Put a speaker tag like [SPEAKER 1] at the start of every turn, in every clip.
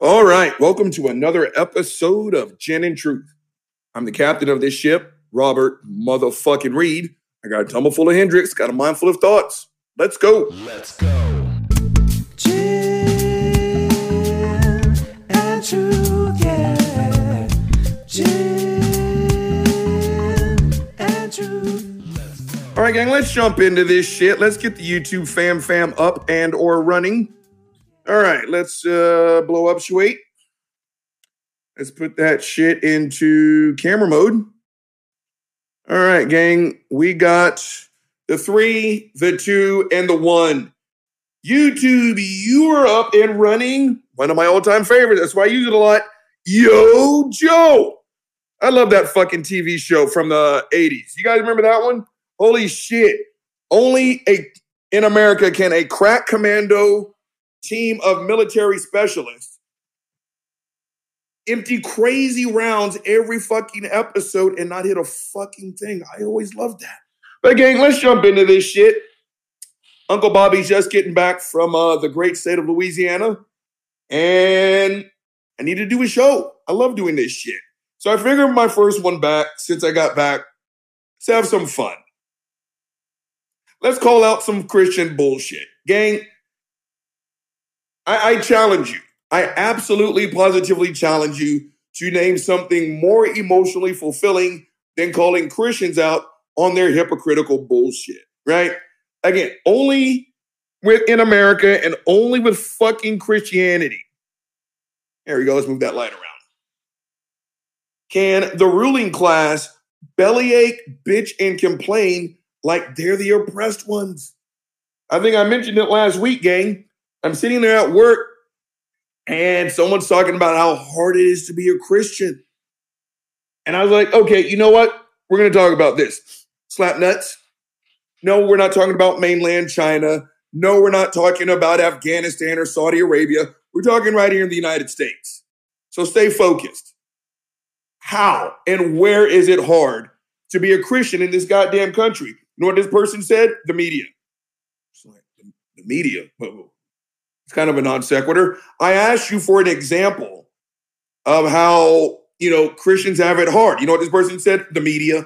[SPEAKER 1] All right, welcome to another episode of Gin and Truth. I'm the captain of this ship, Robert motherfucking Reed. I got a tumble full of Hendrick's, got a mind full of thoughts. Let's go.
[SPEAKER 2] Let's go.
[SPEAKER 3] Gin and truth, yeah. Gin and truth.
[SPEAKER 1] All right, gang, let's jump into this shit. Let's get the YouTube fam fam up and or running. All right, let's uh blow up Shwait. Let's put that shit into camera mode. All right, gang, we got the three, the two, and the one. YouTube, you are up and running. One of my all-time favorites. That's why I use it a lot. Yo, Joe. I love that fucking TV show from the 80s. You guys remember that one? Holy shit. Only a in America can a crack commando team of military specialists empty crazy rounds every fucking episode and not hit a fucking thing. I always loved that. But gang, let's jump into this shit. Uncle Bobby's just getting back from uh, the great state of Louisiana, and I need to do a show. I love doing this shit. So I figured my first one back since I got back. Let's have some fun. Let's call out some Christian bullshit. Gang, I, I challenge you. I absolutely positively challenge you to name something more emotionally fulfilling than calling Christians out on their hypocritical bullshit, right? Again, only with in America and only with fucking Christianity. There we go. Let's move that light around. Can the ruling class bellyache, bitch, and complain like they're the oppressed ones? I think I mentioned it last week, gang. I'm sitting there at work and someone's talking about how hard it is to be a Christian. And I was like, okay, you know what? We're going to talk about this. Slap nuts. No, we're not talking about mainland China. No, we're not talking about Afghanistan or Saudi Arabia. We're talking right here in the United States. So stay focused. How and where is it hard to be a Christian in this goddamn country? You know what this person said? The media. It's like, the, media. Whoa. It's kind of a non sequitur. I asked you for an example of how, you know, Christians have it hard. You know what this person said? The media.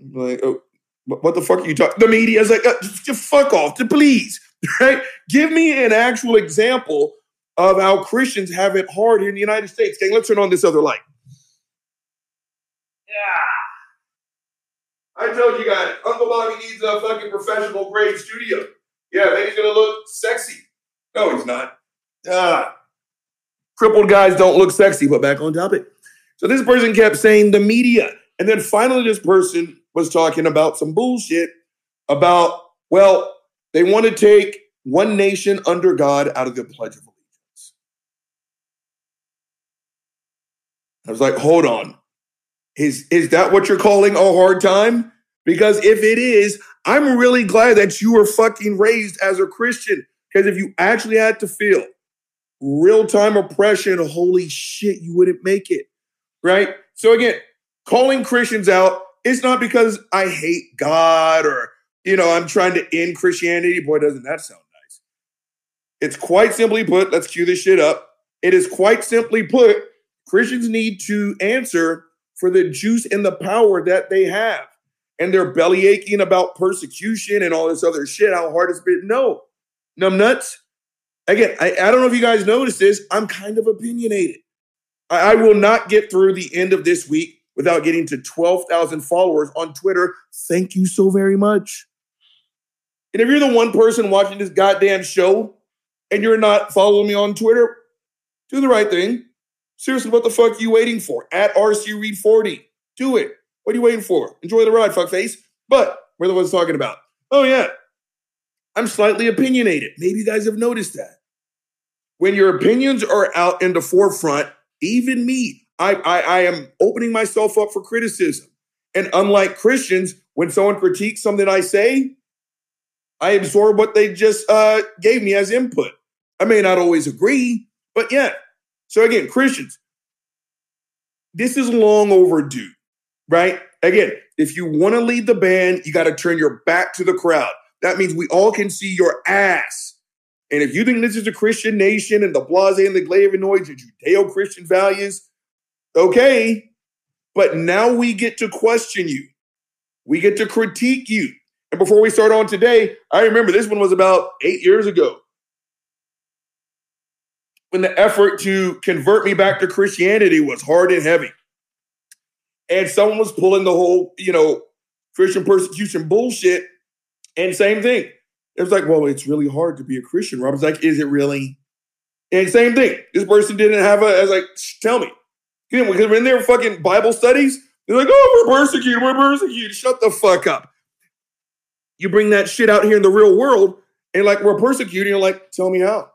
[SPEAKER 1] I'm like, oh, what the fuck are you talking? The media is like, uh, just, just fuck off, please. Right? Give me an actual example of how Christians have it hard here in the United States. Okay, let's turn on this other light. Yeah. I told you guys, Uncle Bobby needs a fucking professional grade studio. Yeah, then he's gonna look sexy. No, he's not. Ah. Crippled guys don't look sexy, but back on topic. So this person kept saying the media. And then finally, this person was talking about some bullshit about, well, they want to take one nation under God out of the Pledge of Allegiance. I was like, hold on. Is, is that what you're calling a hard time? Because if it is, I'm really glad that you were fucking raised as a Christian. Because if you actually had to feel real time oppression, holy shit, you wouldn't make it. Right? So again, calling Christians out, it's not because I hate God or, you know, I'm trying to end Christianity. Boy, doesn't that sound nice. It's quite simply put, let's cue this shit up. It is quite simply put, Christians need to answer for the juice and the power that they have. And they're belly aching about persecution and all this other shit, how hard it's been. No, numb nuts. Again, I, I don't know if you guys noticed this. I'm kind of opinionated. I, I will not get through the end of this week without getting to 12,000 followers on Twitter. Thank you so very much. And if you're the one person watching this goddamn show and you're not following me on Twitter, do the right thing. Seriously, what the fuck are you waiting for? At RC Read 40. Do it. What are you waiting for? Enjoy the ride, fuckface. But we're the ones talking about. Oh, yeah. I'm slightly opinionated. Maybe you guys have noticed that. When your opinions are out in the forefront, even me, I, I, I am opening myself up for criticism. And unlike Christians, when someone critiques something I say, I absorb what they just uh, gave me as input. I may not always agree, but yeah. So again, Christians, this is long overdue, right? Again, if you want to lead the band, you got to turn your back to the crowd. That means we all can see your ass And if you think this is a Christian nation and the blase and the Glavinoids and Judeo Christian values, okay. But now we get to question you. We get to critique you. And before we start on today, I remember this one was about eight years ago when the effort to convert me back to Christianity was hard and heavy. And someone was pulling the whole, you know, Christian persecution bullshit. And same thing. It was like, well, it's really hard to be a Christian. Rob was like, is it really? And same thing. This person didn't have a, I was like, "Shh, tell me. You know, because when they're fucking Bible studies, they're like, oh, we're persecuted, we're persecuted. Shut the fuck up. You bring that shit out here in the real world, and like, we're persecuted, you're like, tell me how.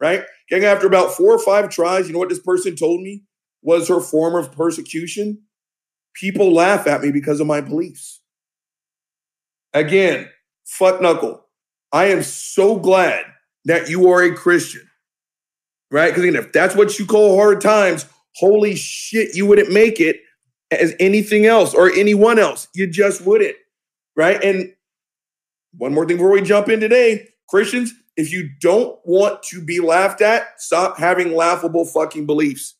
[SPEAKER 1] Right? Gang, after about four or five tries, you know what this person told me was her form of persecution? People laugh at me because of my beliefs. Again, fuck knuckle. I am so glad that you are a Christian, right? Because if that's what you call hard times, holy shit, you wouldn't make it as anything else or anyone else. You just wouldn't, right? And one more thing before we jump in today Christians, if you don't want to be laughed at, stop having laughable fucking beliefs.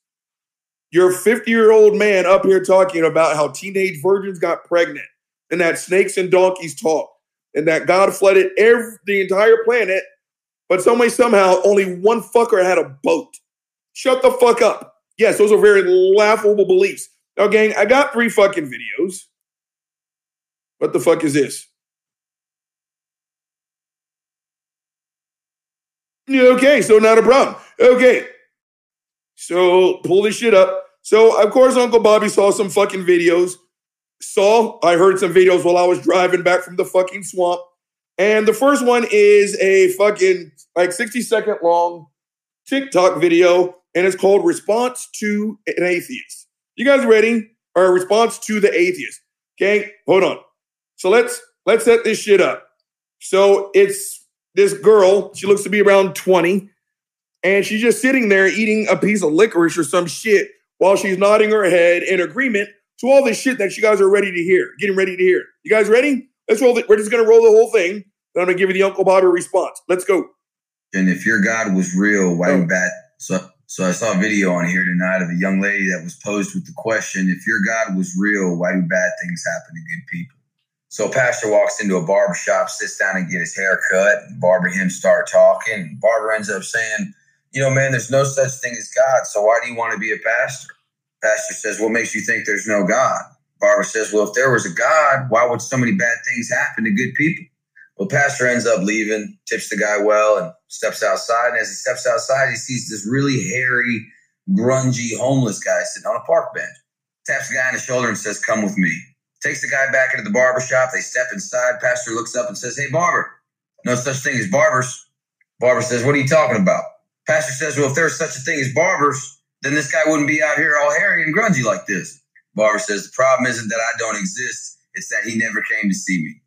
[SPEAKER 1] You're a 50 year old man up here talking about how teenage virgins got pregnant and that snakes and donkeys talk and that God flooded every, the entire planet, but some way, somehow, only one fucker had a boat. Shut the fuck up. Yes, those are very laughable beliefs. Now, gang, I got three fucking videos. What the fuck is this? Okay, so not a problem. Okay. So pull this shit up. So of course Uncle Bobby saw some fucking videos. Saw, I heard some videos while I was driving back from the fucking swamp. And the first one is a fucking like 60 second long TikTok video, and it's called Response to an Atheist. You guys ready? Or response to the atheist. Okay, hold on. So let's let's set this shit up. So it's this girl, she looks to be around 20, and she's just sitting there eating a piece of licorice or some shit while she's nodding her head in agreement to all this shit that you guys are ready to hear, getting ready to hear. You guys ready? Let's roll. The, we're just gonna roll the whole thing. Then I'm gonna give you the Uncle Bobby response. Let's go.
[SPEAKER 2] And if your God was real, why
[SPEAKER 1] Oh.
[SPEAKER 2] you bat? So, so I saw a video on here tonight of a young lady that was posed with the question: If your God was real, why do bad things happen to good people? So a pastor walks into a barber shop, sits down and get his hair cut. And barber and him start talking. And barber ends up saying, "You know, man, there's no such thing as God. So why do you want to be a pastor?" Pastor says, "What makes you think there's no God?" Barbara says, "Well, if there was a God, why would so many bad things happen to good people?" Well, pastor ends up leaving, tips the guy well, and steps outside. And as he steps outside, he sees this really hairy, grungy, homeless guy sitting on a park bench. Taps the guy on the shoulder and says, Come with me. Takes the guy back into the barber shop. They step inside. Pastor looks up and says, Hey, barber, no such thing as barbers. Barber says, What are you talking about? Pastor says, Well, if there's such a thing as barbers, then this guy wouldn't be out here all hairy and grungy like this. Barber says, The problem isn't that I don't exist, it's that he never came to see me.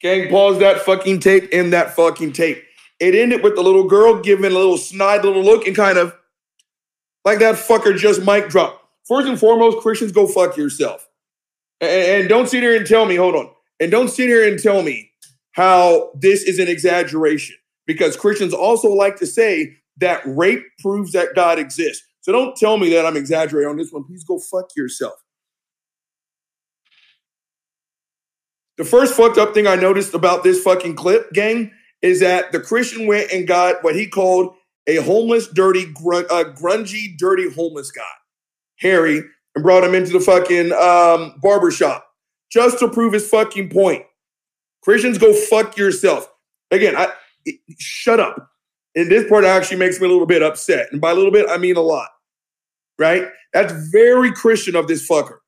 [SPEAKER 1] Gang, pause that fucking tape in that fucking tape. It ended with the little girl giving a little snide little look and kind of like that fucker just mic drop. First and foremost, Christians, go fuck yourself. And, and don't sit here and tell me, hold on. And don't sit here and tell me how this is an exaggeration because Christians also like to say that rape proves that God exists. So don't tell me that I'm exaggerating on this one. Please go fuck yourself. The first fucked up thing I noticed about this fucking clip, gang, is that the Christian went and got what he called a homeless, dirty, gr- uh, grungy, dirty homeless guy, hairy, and brought him into the fucking um, barber shop just to prove his fucking point. Christians, go fuck yourself. Again, I shut up. And this part actually makes me a little bit upset. And by a little bit, I mean a lot. Right? That's very Christian of this fucker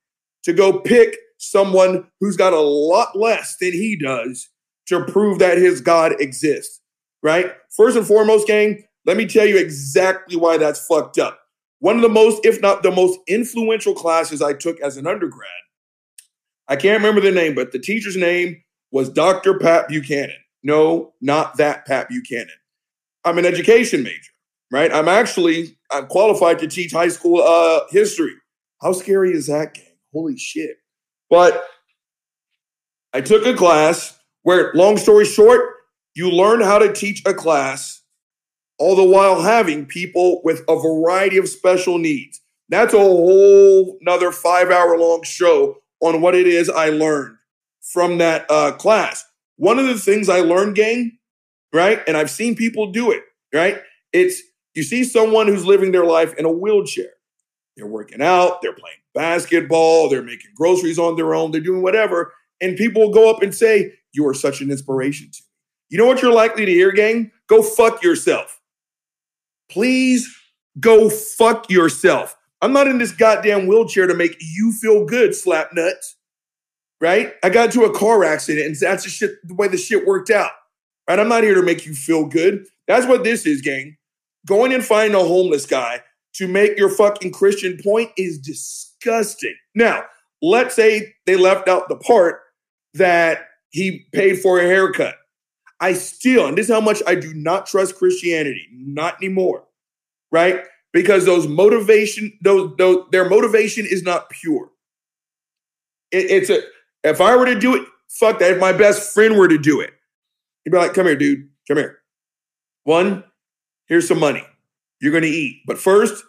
[SPEAKER 1] to go pick someone who's got a lot less than he does to prove that his God exists. Right? First and foremost, gang, let me tell you exactly why that's fucked up. One of the most, if not the most influential classes I took as an undergrad. I can't remember the name, but the teacher's name was Dr. Pat Buchanan. No, not that Pat Buchanan. I'm an education major, right? I'm actually I'm qualified to teach high school uh, history. How scary is that, gang? Holy shit! But I took a class where, long story short, You learn how to teach a class, all the while having people with a variety of special needs. That's a whole another five hour long show on what it is I learned from that uh, class. One of the things I learned, gang, right? And I've seen people do it, right? It's you see someone who's living their life in a wheelchair. They're working out, they're playing basketball, they're making groceries on their own, they're doing whatever. And people will go up and say, You are such an inspiration to me. You know what you're likely to hear, gang? Go fuck yourself. Please go fuck yourself. I'm not in this goddamn wheelchair to make you feel good, slap nuts. Right? I got into a car accident and that's the shit the way the shit worked out. Right? I'm not here to make you feel good. That's what this is, gang. Going and finding a homeless guy to make your fucking Christian point is disgusting. Now, let's say they left out the part that he paid for a haircut. I still, and this is how much I do not trust Christianity, not anymore, right? Because those motivation, those, those their motivation is not pure. It- it's a, if I were to do it, fuck that. If my best friend were to do it, he'd be like, come here, dude, come here. One, here's some money. You're gonna eat. But first,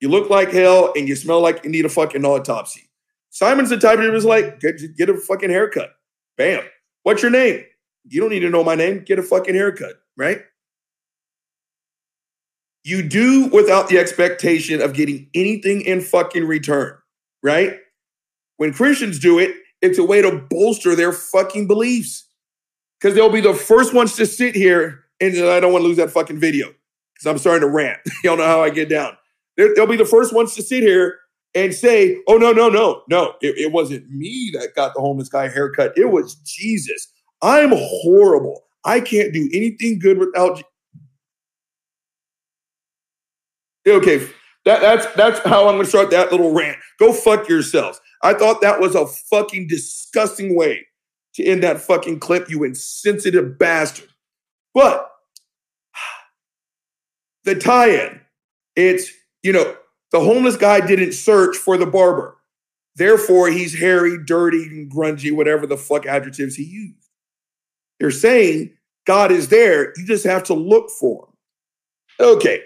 [SPEAKER 1] you look like hell and you smell like you need a fucking autopsy. Simon's the type that was like, get, get a fucking haircut. Bam. What's your name? You don't need to know my name. Get a fucking haircut, right? You do without the expectation of getting anything in fucking return, right? When Christians do it, it's a way to bolster their fucking beliefs. Because they'll be the first ones to sit here and I don't want to lose that fucking video because I'm starting to rant. Y'all know how I get down. They're- They'll be the first ones to sit here and say, oh, no, no, no, no, it, it wasn't me that got the homeless guy haircut. It was Jesus. I'm horrible. I can't do anything good without. Je- okay, that, that's that's how I'm going to start that little rant. Go fuck yourselves. I thought that was a fucking disgusting way to end that fucking clip, you insensitive bastard. But the tie-in, it's you know the homeless guy didn't search for the barber, therefore he's hairy, dirty, and grungy, whatever the fuck adjectives he used. They're saying God is there. You just have to look for him. Okay.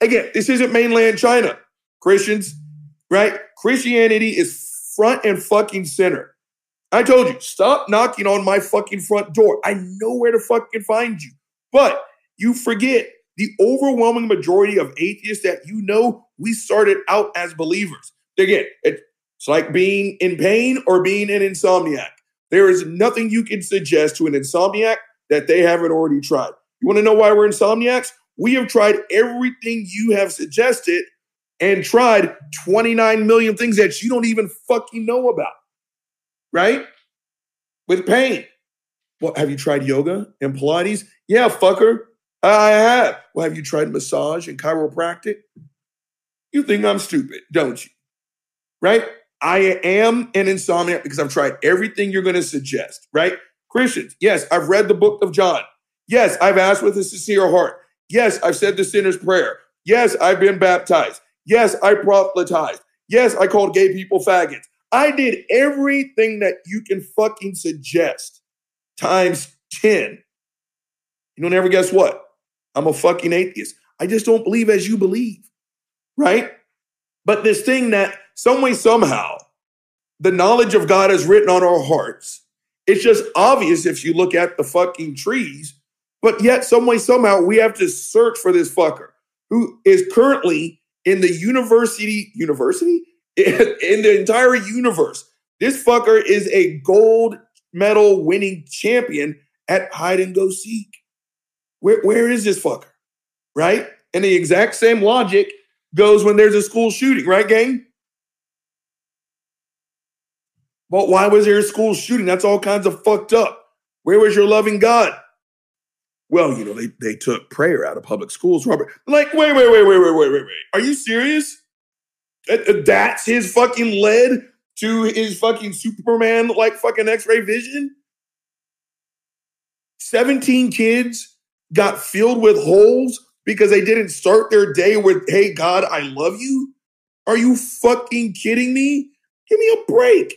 [SPEAKER 1] Again, this isn't mainland China. Christians, right? Christianity is front and fucking center. I told you, stop knocking on my fucking front door. I know where to fucking find you. But you forget the overwhelming majority of atheists that you know, we started out as believers. Again, it's like being in pain or being an insomniac. There is nothing you can suggest to an insomniac that they haven't already tried. You want to know why we're insomniacs? We have tried everything you have suggested and tried 29 million things that you don't even fucking know about. Right? With pain. Well, have you tried yoga and Pilates? Yeah, fucker. I have. Well, have you tried massage and chiropractic? You think I'm stupid, don't you? Right? I am an insomniac because I've tried everything you're going to suggest, right? Christians, yes, I've read the book of John. Yes, I've asked with a sincere heart. Yes, I've said the sinner's prayer. Yes, I've been baptized. Yes, I proselytized. Yes, I called gay people faggots. I did everything that you can fucking suggest times 10. You don't ever guess what? I'm a fucking atheist. I just don't believe as you believe, right? But this thing that some way, somehow, the knowledge of God is written on our hearts. It's just obvious if you look at the fucking trees, but yet, some way, somehow, we have to search for this fucker who is currently in the university, university? In the entire universe. This fucker is a gold medal winning champion at hide and go seek. Where, where is this fucker? Right? And the exact same logic goes when there's a school shooting, right, gang? But why was there a school shooting? That's all kinds of fucked up. Where was your loving God? Well, you know, they, they took prayer out of public schools, Robert. Like, wait, wait, wait, wait, wait, wait, wait, wait. Are you serious? Uh, That's his fucking led to his fucking Superman like fucking X-ray vision? 17 kids got filled with holes because they didn't start their day with, hey, God, I love you? Are you fucking kidding me? Give me a break,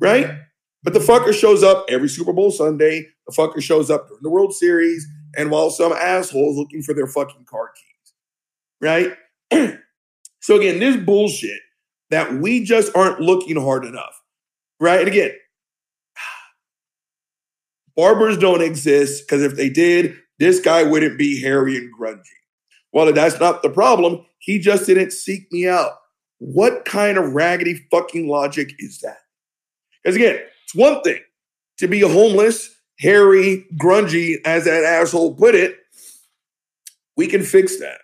[SPEAKER 1] right? But the fucker shows up every Super Bowl Sunday. The fucker shows up during the World Series, and while some assholes looking for their fucking car keys, right? so again, this bullshit that we just aren't looking hard enough, right? And again, barbers don't exist because if they did, this guy wouldn't be hairy and grungy. Well, that's not the problem. He just didn't seek me out. What kind of raggedy fucking logic is that? Because again, it's one thing to be homeless, hairy, grungy, as that asshole put it. We can fix that.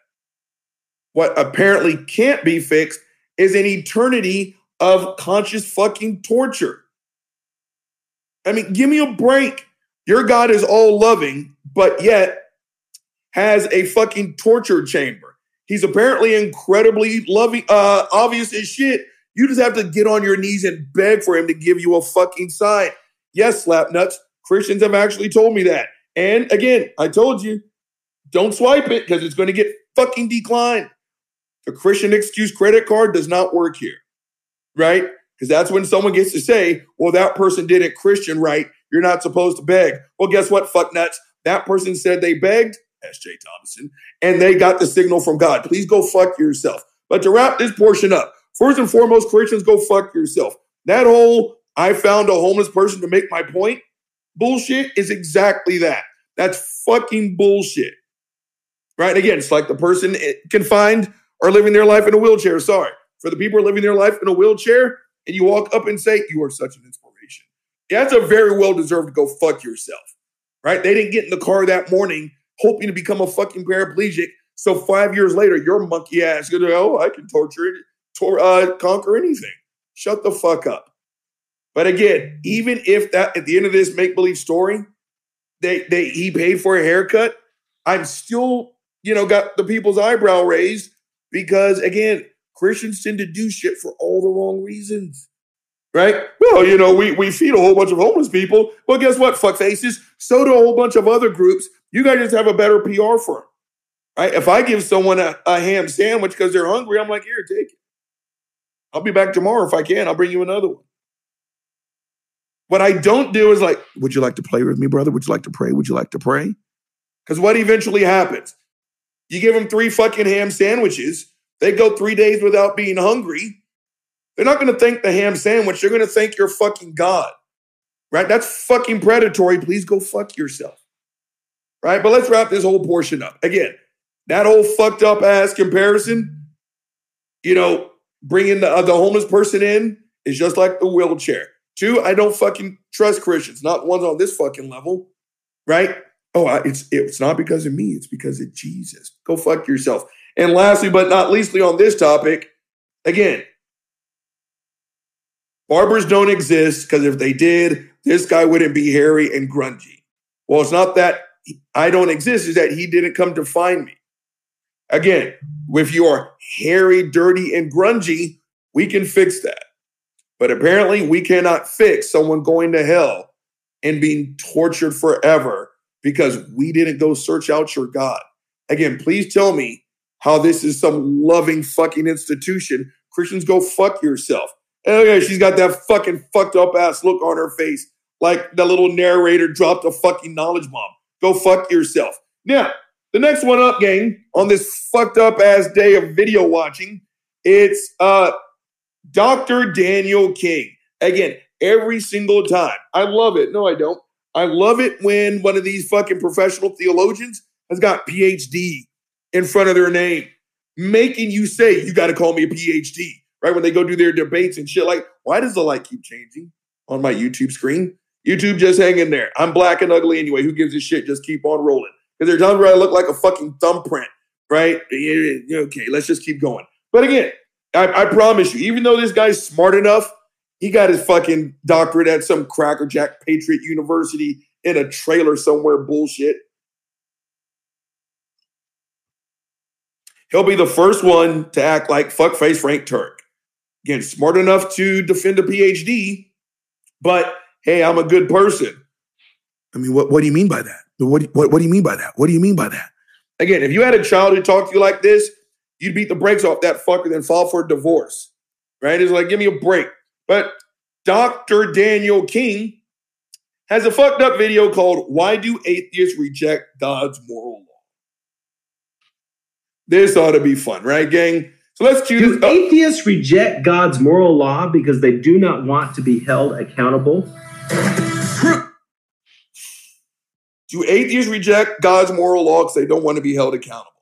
[SPEAKER 1] What apparently can't be fixed is an eternity of conscious fucking torture. I mean, give me a break. Your God is all loving, but yet has a fucking torture chamber. He's apparently incredibly loving, uh, obvious as shit. You just have to get on your knees and beg for him to give you a fucking sign. Yes, slap nuts. Christians have actually told me that. And again, I told you, don't swipe it because it's going to get fucking declined. The Christian excuse credit card does not work here, right? Because that's when someone gets to say, well, that person didn't Christian right. You're not supposed to beg. Well, guess what, fuck nuts? That person said they begged, S.J. Thompson, and they got the signal from God. Please go fuck yourself. But to wrap this portion up, first and foremost, Christians, go fuck yourself. That whole I found a homeless person to make my point bullshit is exactly that. That's fucking bullshit. Right? Again, it's like the person eh, confined or living their life in a wheelchair. Sorry. For the people who are living their life in a wheelchair, and you walk up and say, You are such an inspiration. That's a very well deserved go fuck yourself. Right? They didn't get in the car that morning hoping to become a fucking paraplegic. So five years later, your monkey ass, you know, oh, I can torture it, tor- uh, conquer anything. Shut the fuck up. But again, even if that at the end of this make believe story, they they he paid for a haircut, I'm still you know got the people's eyebrow raised because again, Christians tend to do shit for all the wrong reasons. Right? Well, you know, we, we feed a whole bunch of homeless people. Well, guess what, fuck faces? So do a whole bunch of other groups. You guys just have a better PR them. Right? If I give someone a, a ham sandwich because they're hungry, I'm like, here, take it. I'll be back tomorrow if I can. I'll bring you another one. What I don't do is like, would you like to play with me, brother? Would you like to pray? Would you like to pray? Because what eventually happens? You give them three fucking ham sandwiches. They go three days without being hungry. They're not going to thank the ham sandwich. They're going to thank your fucking God. Right? That's fucking predatory. Please go fuck yourself. Right? But let's wrap this whole portion up. Again, that whole fucked up ass comparison, you know, bringing the, uh, the homeless person in is just like the wheelchair. Two, I don't fucking trust Christians, not ones on this fucking level, right? Oh, it's it's not because of me, it's because of Jesus. Go fuck yourself. And lastly, but not leastly on this topic, again, barbers don't exist because if they did, this guy wouldn't be hairy and grungy. Well, it's not that I don't exist, is that he didn't come to find me. Again, if you are hairy, dirty, and grungy, we can fix that. But apparently, we cannot fix someone going to hell and being tortured forever because we didn't go search out your God. Again, please tell me how this is some loving fucking institution. Christians, go fuck yourself. And okay, she's got that fucking fucked up ass look on her face, like the little narrator dropped a fucking knowledge bomb. Go fuck yourself. Now, the next one up, gang, on this fucked up ass day of video watching, it's uh Dr. Daniel King. Again, every single time. I love it. No, I don't. I love it when one of these fucking professional theologians has got PhD in front of their name, making you say, you got to call me a PhD, right? When they go do their debates and shit. Like, why does the light keep changing on my YouTube screen? YouTube just hang in there. I'm black and ugly anyway. Who gives a shit? Just keep on rolling. Because there's times where I look like a fucking thumbprint, right? Okay, let's just keep going. But again, I, I promise you, even though this guy's smart enough, he got his fucking doctorate at some crackerjack Patriot University in a trailer somewhere bullshit. He'll be the first one to act like fuckface Frank Turk. Again, smart enough to defend a PhD, but hey, I'm a good person. I mean, what, what do you mean by that? What, what, what do you mean by that? What do you mean by that? Again, if you had a child who talked to you like this, you'd beat the brakes off that fucker, then fall for a divorce. Right? It's like, give me a break. But Dr. Daniel King has a fucked up video called Why Do Atheists Reject God's Moral Law? This ought to be fun, right, gang? So let's cue
[SPEAKER 4] Do atheists reject God's moral law because they do not want to be held accountable?
[SPEAKER 1] Do atheists reject God's moral law because they don't want to be held accountable?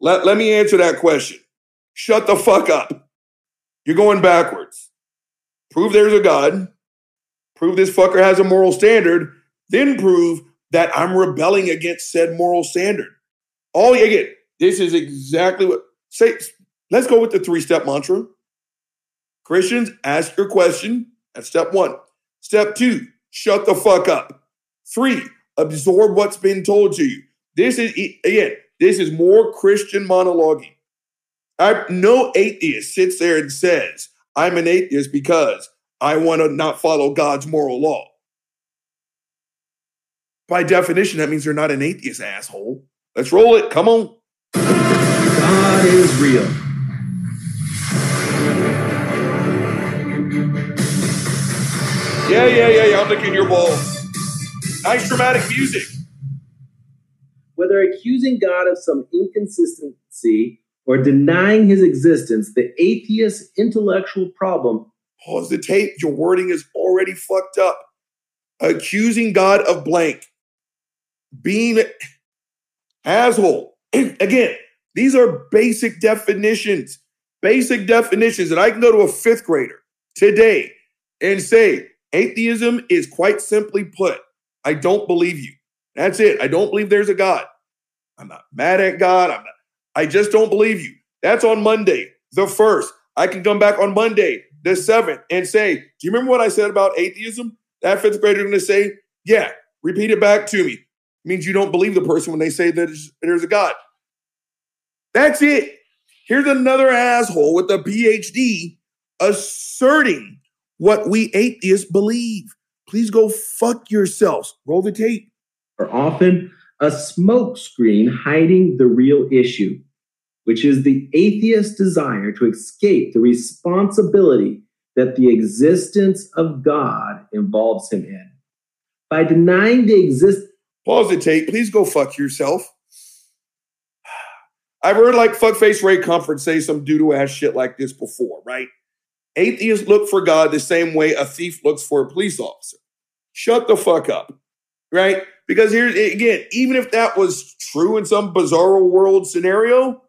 [SPEAKER 1] Let, let me answer that question. Shut the fuck up. You're going backwards. Prove there's a God. Prove this fucker has a moral standard. Then prove that I'm rebelling against said moral standard. All you get. This is exactly what. Say. Let's go with the three step mantra. Christians, ask your question. That's step one. Step two, shut the fuck up. Three, absorb what's been told to you. This is again, this is more Christian monologuing. I no atheist sits there and says, I'm an atheist because I want to not follow God's moral law. By definition, that means you're not an atheist, asshole. Let's roll it. Come on.
[SPEAKER 4] God is real.
[SPEAKER 1] Yeah, yeah, yeah, yeah. I'm licking your balls. Nice dramatic music.
[SPEAKER 4] Whether accusing God of some inconsistency or denying his existence, the atheist's intellectual problem
[SPEAKER 1] Pause the tape. Your wording is already fucked up. Accusing God of blank. Being asshole. Again, these are basic definitions. Basic definitions. And I can go to a fifth grader today and say, atheism is quite simply put, I don't believe you. That's it. I don't believe there's a God. I'm not mad at God. I'm not, I just don't believe you. That's on Monday, the first. I can come back on Monday, the seventh, and say, Do you remember what I said about atheism? That fifth grader is going to say, Yeah, repeat it back to me. means you don't believe the person when they say that there's- there's a God. That's it. Here's another asshole with a PhD asserting what we atheists believe. Please go fuck yourselves. Roll the tape.
[SPEAKER 4] are often a smokescreen hiding the real issue, which is the atheist's desire to escape the responsibility that the existence of God involves him in. By denying the exist
[SPEAKER 1] Pause the tape. Please go fuck yourself. I've heard like fuckface Ray Comfort say some doo-doo ass shit like this before, right? Atheists look for God the same way a thief looks for a police officer. Shut the fuck up, right? Because here again, even if that was true in some bizarro world scenario,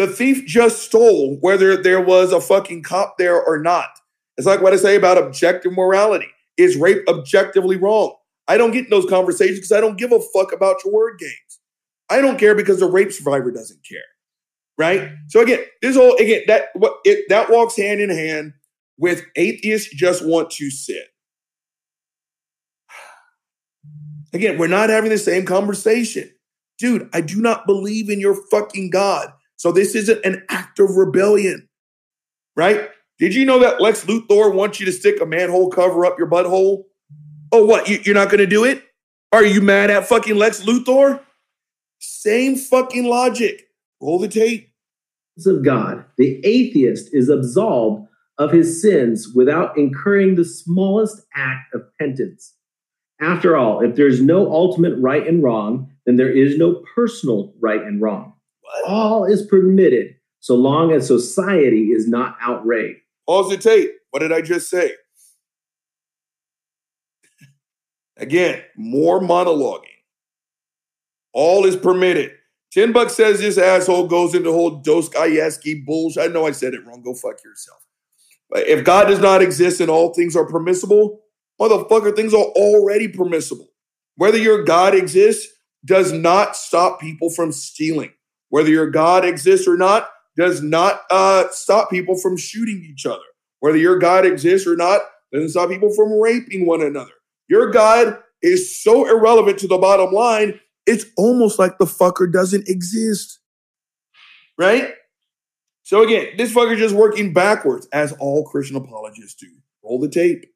[SPEAKER 1] the thief just stole whether there was a fucking cop there or not. It's like what I say about objective morality. Is rape objectively wrong? I don't get in those conversations because I don't give a fuck about your word games. I don't care because the rape survivor doesn't care. Right? So again, this whole again that what it that walks hand in hand with atheists just want to sit. Again, we're not having the same conversation. Dude, I do not believe in your fucking God. So this isn't an act of rebellion. Right? Did you know that Lex Luthor wants you to stick a manhole cover up your butthole? Oh, what? You, you're not going to do it? Are you mad at fucking Lex Luthor? Same fucking logic. Roll the tape.
[SPEAKER 4] of God, the atheist is absolved of his sins without incurring the smallest act of penance. After all, if there's no ultimate right and wrong, then there is no personal right and wrong. All is permitted so long as society is not outraged.
[SPEAKER 1] Pause the tape. What did I just say? Again, more monologuing. All is permitted. Ten bucks says this asshole goes into whole Dostoevsky bullshit. I know I said it wrong. Go fuck yourself. But if God does not exist and all things are permissible, motherfucker, things are already permissible. Whether your God exists does not stop people from stealing. Whether your God exists or not does not uh, stop people from shooting each other. Whether your God exists or not doesn't stop people from raping one another. Your God is so irrelevant to the bottom line, it's almost like the fucker doesn't exist. Right? So again, this fucker just working backwards, as all Christian apologists do. Roll the tape.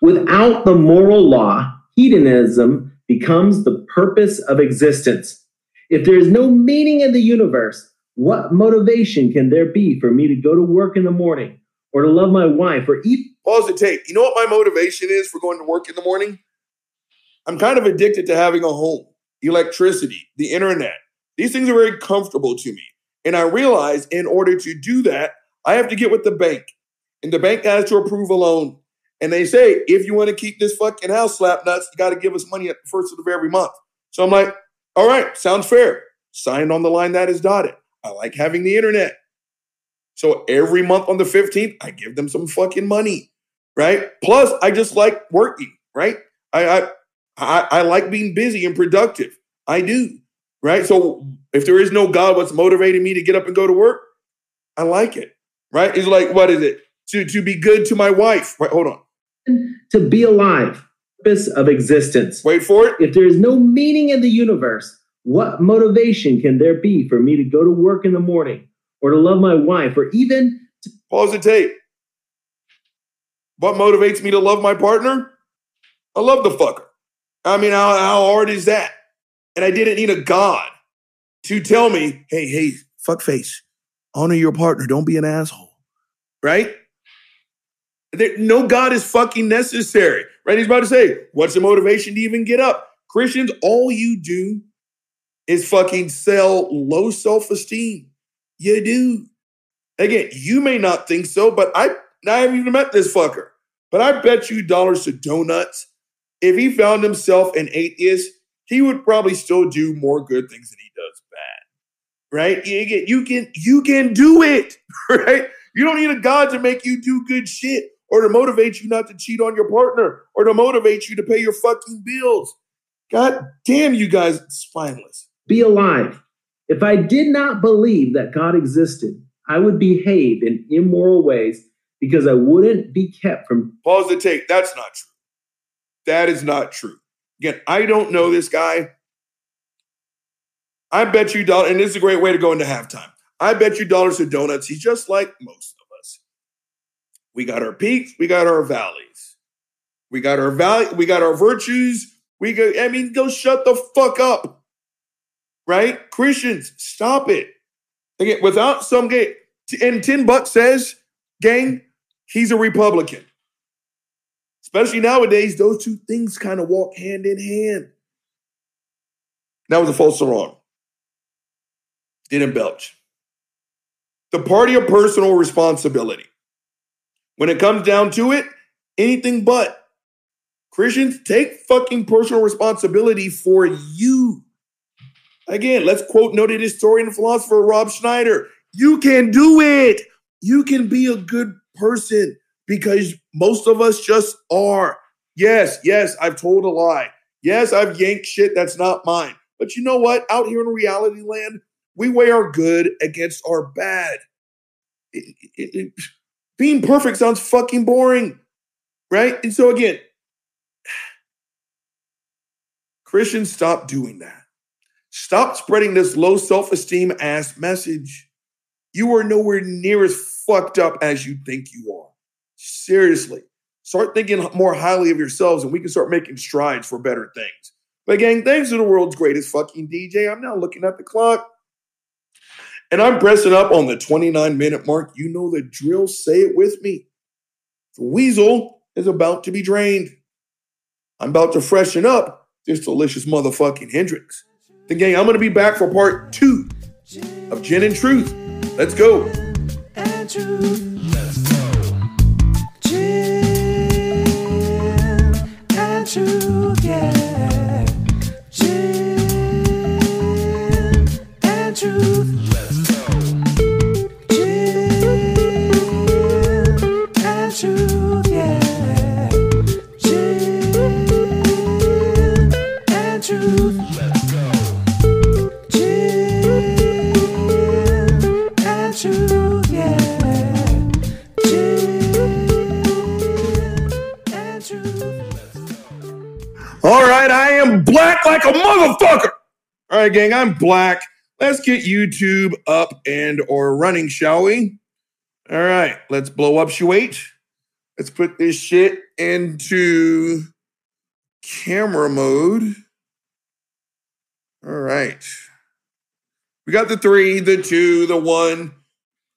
[SPEAKER 4] Without the moral law, hedonism becomes the purpose of existence. If there is no meaning in the universe, what motivation can there be for me to go to work in the morning or to love my wife or eat
[SPEAKER 1] pause the tape. You know what my motivation is for going to work in the morning? I'm kind of addicted to having a home, electricity, the internet. These things are very comfortable to me. And I realize in order to do that, I have to get with the bank. And the bank has to approve a loan. And they say, if you want to keep this fucking house slap nuts, you got to give us money at the first of every month. So I'm like, all right, sounds fair. Signed on the line that is dotted. I like having the internet. So every month on the 15th, I give them some fucking money, right? Plus, I just like working, right? I I I, I like being busy and productive. I do, right? So if there is no God, what's motivating me to get up and go to work? I like it, right? It's like, what is it? To to be good to my wife. Right, hold on.
[SPEAKER 4] To be alive, purpose of existence.
[SPEAKER 1] Wait for it.
[SPEAKER 4] If there is no meaning in the universe, what motivation can there be for me to go to work in the morning or to love my wife or even to-
[SPEAKER 1] Pause the tape. What motivates me to love my partner? I love the fucker. I mean, how, how hard is that? And I didn't need a God to tell me, hey, hey, fuck face, honor your partner. Don't be an asshole. Right? There, no God is fucking necessary. Right? He's about to say, what's the motivation to even get up? Christians, all you do is fucking sell low self esteem. You do. Again, you may not think so, but I, I haven't even met this fucker. But I bet you dollars to donuts, if he found himself an atheist, he would probably still do more good things than he does bad. Right? You can, you can, you can do it. Right? You don't need a God to make you do good shit or to motivate you not to cheat on your partner or to motivate you to pay your fucking bills. God damn you guys spineless.
[SPEAKER 4] be alive. If I did not believe that God existed, I would behave in immoral ways because I wouldn't be kept from
[SPEAKER 1] Pause the tape. That's not true. That is not true. Again, I don't know this guy. I bet you dollars, and this is a great way to go into halftime. I bet you dollars to donuts. He's just like most. We got our peaks, we got our valleys. We got our value, we got our virtues. We go, I mean, go shut the fuck up. Right? Christians, stop it. Again, without some gay, and 10 bucks says, gang, he's a Republican. Especially nowadays, those two things kind of walk hand in hand. That was a false alarm. Didn't belch. The party of personal responsibility. When it comes down to it, anything but. Christians, take fucking personal responsibility for you. Again, let's quote noted historian and philosopher Rob Schneider. You can do it. You can be a good person because most of us just are. Yes, yes, I've told a lie. Yes, I've yanked shit that's not mine. But you know what? Out here in reality land, we weigh our good against our bad. It- it- it- being perfect sounds fucking boring, right? And so again, Christians, stop doing that. Stop spreading this low self esteem ass message. You are nowhere near as fucked up as you think you are. Seriously. Start thinking more highly of yourselves and we can start making strides for better things. But, gang, thanks to the world's greatest fucking DJ, I'm now looking at the clock and I'm pressing up on the 29 minute mark. You know the drill. Say it with me. The weasel is about to be drained. I'm about to freshen up this delicious motherfucking Hendrick's. The gang, I'm gonna be back for part two of Gin and Truth. Let's go.
[SPEAKER 3] and truth.
[SPEAKER 1] Right, gang, I'm black. Let's get YouTube up and or running, shall we? All right, let's blow up Shuate. Let's put this shit into camera mode. All right. We got the three, the two, the one.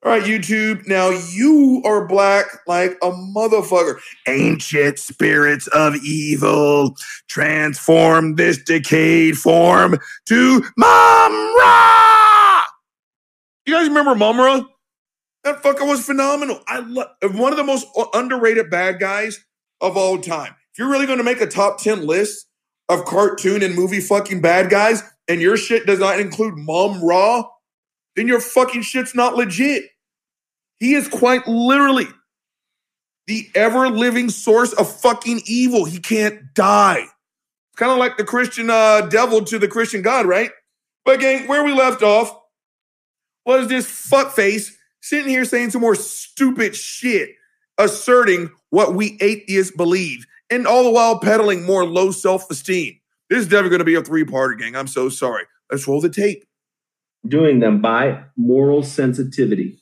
[SPEAKER 1] All right, YouTube. Now you are black like a motherfucker. Ancient spirits of evil transform this decayed form to Mumm-Ra. You guys remember Mumm-Ra? That fucker was phenomenal. I love one of the most underrated bad guys of all time. If you're really going to make a top 10 list of cartoon and movie fucking bad guys, and your shit does not include Mum then your fucking shit's not legit. He is quite literally the ever living source of fucking evil. He can't die. It's kind of like the Christian uh, devil to the Christian God, right? But gang, where we left off was this fuckface sitting here saying some more stupid shit, asserting what we atheists believe, and all the while peddling more low self esteem. This is definitely going to be a three parter, gang. I'm so sorry. Let's roll the tape.
[SPEAKER 4] doing them by moral sensitivity.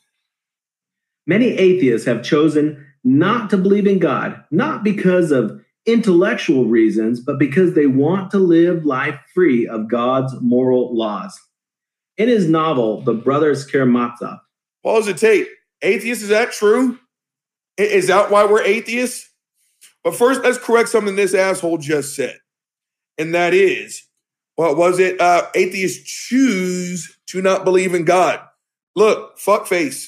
[SPEAKER 4] Many atheists have chosen not to believe in God, not because of intellectual reasons, but because they want to live life free of God's moral laws. In his novel, The Brothers Karamazov,
[SPEAKER 1] Pause the tape. Atheist, is that true? Is that why we're atheists? But first, let's correct something this asshole just said. And that is, what was it? Uh, atheists choose to not believe in God. Look, fuckface.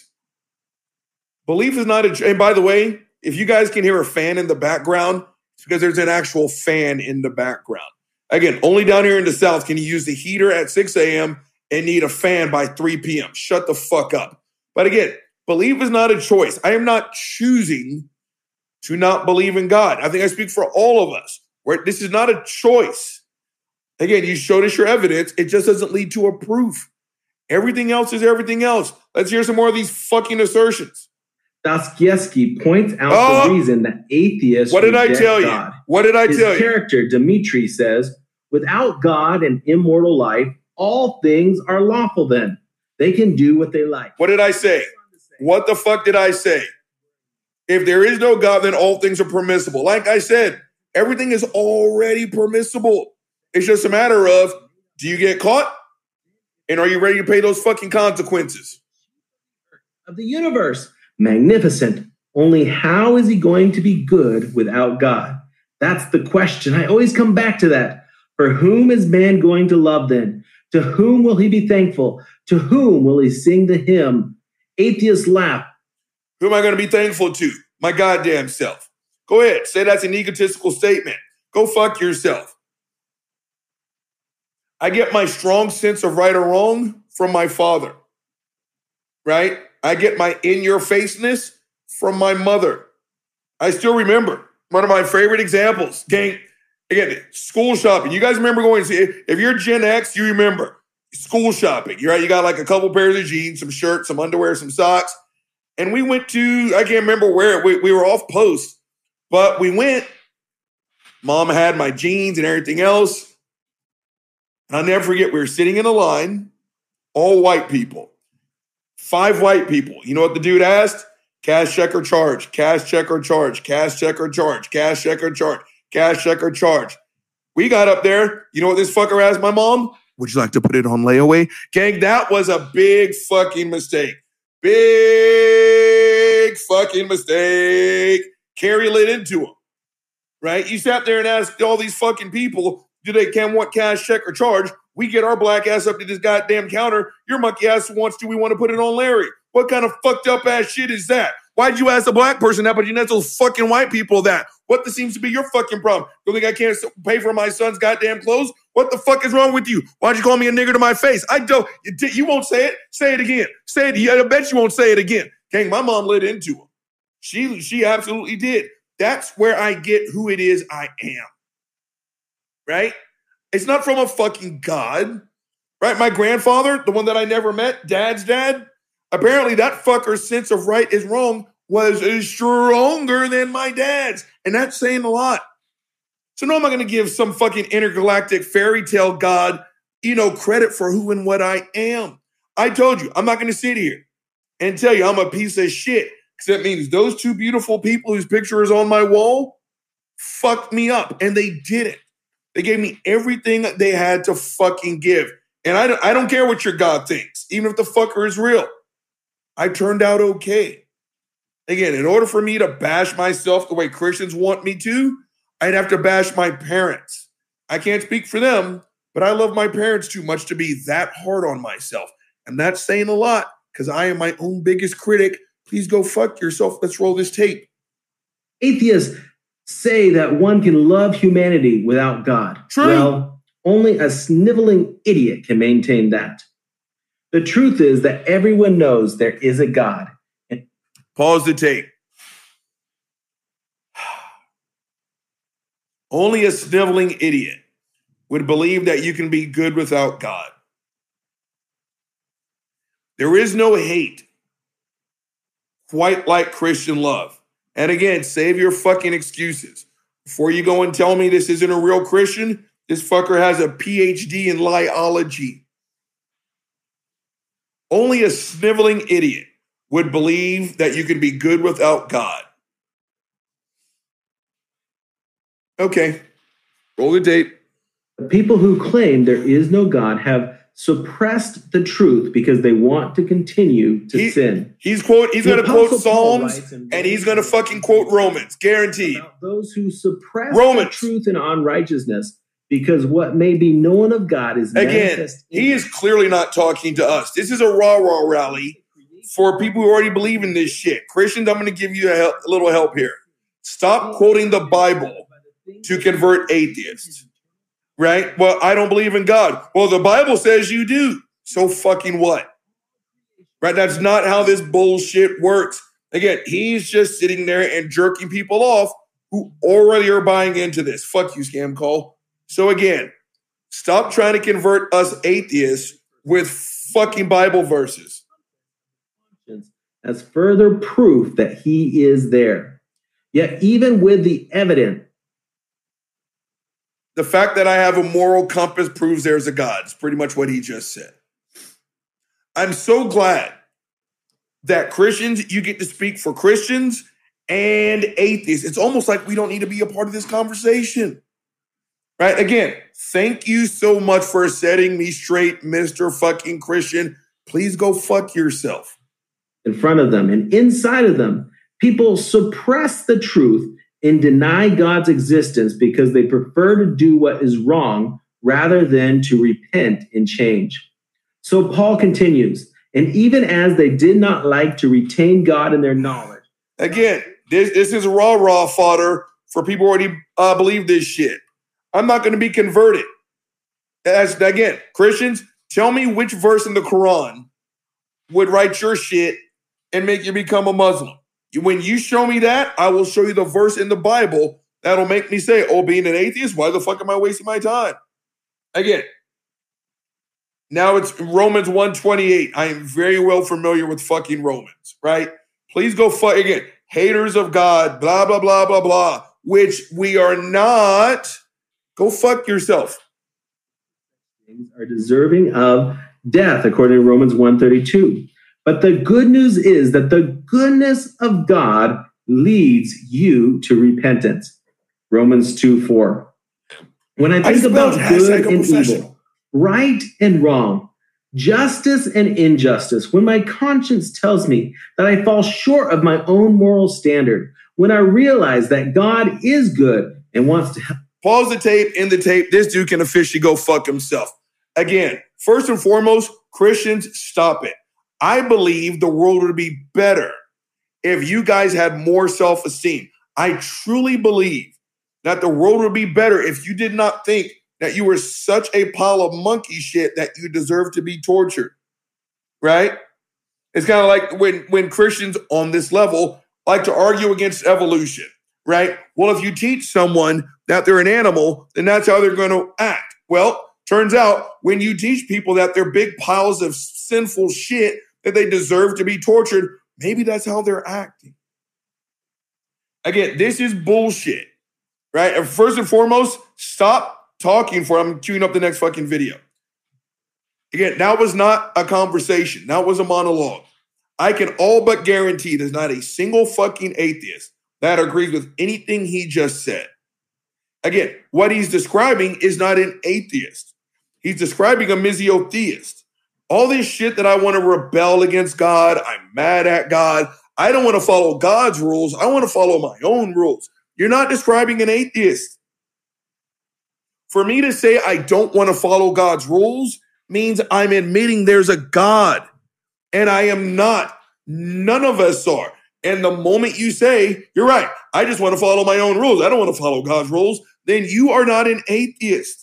[SPEAKER 1] Belief is not a. And by the way, if you guys can hear a fan in the background, it's because there's an actual fan in the background. Again, only down here in the South can you use the heater at 6 a.m. and need a fan by 3 p.m. Shut the fuck up. But again, belief is not a choice. I am not choosing to not believe in God. I think I speak for all of us. Where this is not a choice. Again, you showed us your evidence. It just doesn't lead to a proof. Everything else is everything else. Let's hear some more of these fucking assertions.
[SPEAKER 4] Dostoevsky points out
[SPEAKER 1] Oh!
[SPEAKER 4] the reason that atheists
[SPEAKER 1] What did I tell you? What did I
[SPEAKER 4] His
[SPEAKER 1] tell you?
[SPEAKER 4] character, Dmitri, says, without God and immortal life, all things are lawful then. They can do what they like.
[SPEAKER 1] What did I say? What the fuck did I say? If there is no God, then all things are permissible. Like I said, everything is already permissible. It's just a matter of do you get caught? And are you ready to pay those fucking consequences?
[SPEAKER 4] of the universe. Magnificent. Only how is he going to be good without God? That's the question. I always come back to that. For whom is man going to love then? To whom will he be thankful? To whom will he sing the hymn? Atheists laugh.
[SPEAKER 1] Who am I going to be thankful to? My goddamn self. Go ahead. Say that's an egotistical statement. Go fuck yourself. I get my strong sense of right or wrong from my father. Right? I get my in your faceness from my mother. I still remember one of my favorite examples. Gang, again, school shopping. You guys remember going to see, if you're Gen X, you remember school shopping. You're right. You got like a couple pairs of jeans, some shirts, some underwear, some socks. And we went to, I can't remember where, we, we were off post, but we went. Mom had my jeans and everything else. And I'll never forget, we were sitting in a line, all white people, five white people. You know what the dude asked? Cash check or charge, cash check or charge, cash check or charge, cash check or charge, cash check or charge. We got up there. You know what this fucker asked my mom? Would you like to put it on layaway? Gang, that was a big fucking mistake. Big fucking mistake. Carrie lit into him. Right? You sat there and asked all these fucking people, do they can want cash, check, or charge? We get our black ass up to this goddamn counter. Your monkey ass wants to, we want to put it on Larry. What kind of fucked up ass shit is that? Why'd you ask a black person that, but you ask those fucking white people that? What seems to be your fucking problem? You think I can't pay for my son's goddamn clothes? What the fuck is wrong with you? Why'd you call me a nigger to my face? I don't. You, you won't say it. Say it again. Say it. I bet you won't say it again. Gang, my mom lit into him. She she absolutely did. That's where I get who it is I am. Right? It's not from a fucking god. Right? My grandfather, the one that I never met, dad's dad, apparently that fucker's sense of right is wrong was stronger than my dad's. And that's saying a lot. So no, I'm I going to give some fucking intergalactic fairy tale god, you know, credit for who and what I am. I told you, I'm not going to sit here and tell you I'm a piece of shit. Because that means those two beautiful people whose picture is on my wall fucked me up. And they didn't. They gave me everything they had to fucking give. And I don't, I don't care what your God thinks, even if the fucker is real. I turned out okay. Again, in order for me to bash myself the way Christians want me to, I'd have to bash my parents. I can't speak for them, but I love my parents too much to be that hard on myself. And that's saying a lot because I am my own biggest critic. Please go fuck yourself. Let's roll this tape.
[SPEAKER 4] Atheists say that one can love humanity without God.
[SPEAKER 1] True.
[SPEAKER 4] Well, only a sniveling idiot can maintain that. The truth is that everyone knows there is a God.
[SPEAKER 1] Pause the tape. Only a sniveling idiot would believe that you can be good without God. There is no hate quite like Christian love. And again, save your fucking excuses. Before you go and tell me this isn't a real Christian, this fucker has a PhD in liology. Only a sniveling idiot would believe that you can be good without God. Okay, roll the.
[SPEAKER 4] The people who claim there is no God have suppressed the truth because they want to continue to
[SPEAKER 1] He-
[SPEAKER 4] sin.
[SPEAKER 1] He's quote. He's gonna quote Psalms and he's gonna fucking quote Romans, guaranteed.
[SPEAKER 4] those who suppress
[SPEAKER 1] Romans.
[SPEAKER 4] the truth and unrighteousness because what may be known of God is
[SPEAKER 1] Again, he is clearly not talking to us. This is a rah rah rally for people who already believe in this shit. Christians, I'm going to give you a, help, a little help here. Stop quoting the Bible to convert atheists, right? Well, I don't believe in God. Well, the Bible says you do. So fucking what? Right? That's not how this bullshit works. Again, he's just sitting there and jerking people off who already are buying into this. Fuck you, scam call. So again, stop trying to convert us atheists with fucking Bible verses.
[SPEAKER 4] as further proof that he is there. Yet, even with the evidence,
[SPEAKER 1] The fact that I have a moral compass proves there's a God. It's pretty much what he just said. I'm so glad that Christians, you get to speak for Christians and atheists. It's almost like we don't need to be a part of this conversation. Right? Again, thank you so much for setting me straight, Mr. fucking Christian. Please go fuck yourself.
[SPEAKER 4] in front of them and inside of them, people suppress the truth and deny God's existence because they prefer to do what is wrong rather than to repent and change. So Paul continues, and even as they did not like to retain God in their knowledge,
[SPEAKER 1] Again, this, this is raw, raw fodder for people already uh, believe this shit. I'm not going to be converted. As again, Christians, tell me which verse in the Quran would write your shit and make you become a Muslim. When you show me that, I will show you the verse in the Bible that'll make me say, "Oh, being an atheist, why the fuck am I wasting my time?" Again, now it's Romans 128. I am very well familiar with fucking Romans, right? Please go fuck again. Haters of God, blah, blah, blah, blah, blah, which we are not. Go fuck yourself.
[SPEAKER 4] are deserving of death according to Romans 132. But the good news is that the goodness of God leads you to repentance. Romans 2 4. When I
[SPEAKER 1] I
[SPEAKER 4] think
[SPEAKER 1] spelled
[SPEAKER 4] about good and evil, right and wrong, justice and injustice, when my conscience tells me that I fall short of my own moral standard, when I realize that God is good and wants to help.
[SPEAKER 1] Pause the tape, in the tape. This dude can officially go fuck himself. Again, first and foremost, Christians, stop it. I believe the world would be better if you guys had more self esteem. I truly believe that the world would be better if you did not think that you were such a pile of monkey shit that you deserve to be tortured. Right? It's kind of like when when Christians on this level like to argue against evolution, right? Well, if you teach someone that they're an animal, then that's how they're going to act. Well, turns out when you teach people that they're big piles of sinful shit that they deserve to be tortured, maybe that's how they're acting. Again, this is bullshit, right? First and foremost, stop talking for I'm queuing up the next fucking video. Again, that was not a conversation. That was a monologue. I can all but guarantee there's not a single fucking atheist that agrees with anything he just said. Again, what he's describing is not an atheist. He's describing a misotheist. All this shit that I want to rebel against God, I'm mad at God. I don't want to follow God's rules. I want to follow my own rules. You're not describing an atheist. For me to say I don't want to follow God's rules means I'm admitting there's a God, and I am not. None of us are. And the moment you say, you're right, I just want to follow my own rules, I don't want to follow God's rules, then you are not an atheist.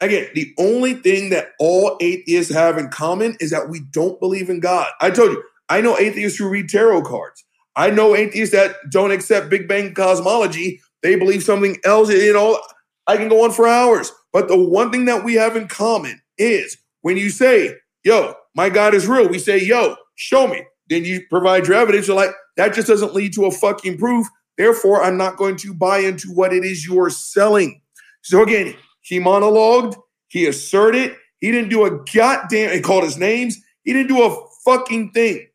[SPEAKER 1] Again, the only thing that all atheists have in common is that we don't believe in God. I told you, I know atheists who read tarot cards. I know atheists that don't accept Big Bang cosmology. They believe something else. You know, I can go on for hours. But the one thing that we have in common is when you say, yo, my God is real, we say, yo, show me. Then you provide your evidence. You're like, that just doesn't lead to a fucking proof. Therefore, I'm not going to buy into what it is you are selling. So again, he monologued, he asserted, he didn't do a goddamn, he called his names, he didn't do a fucking thing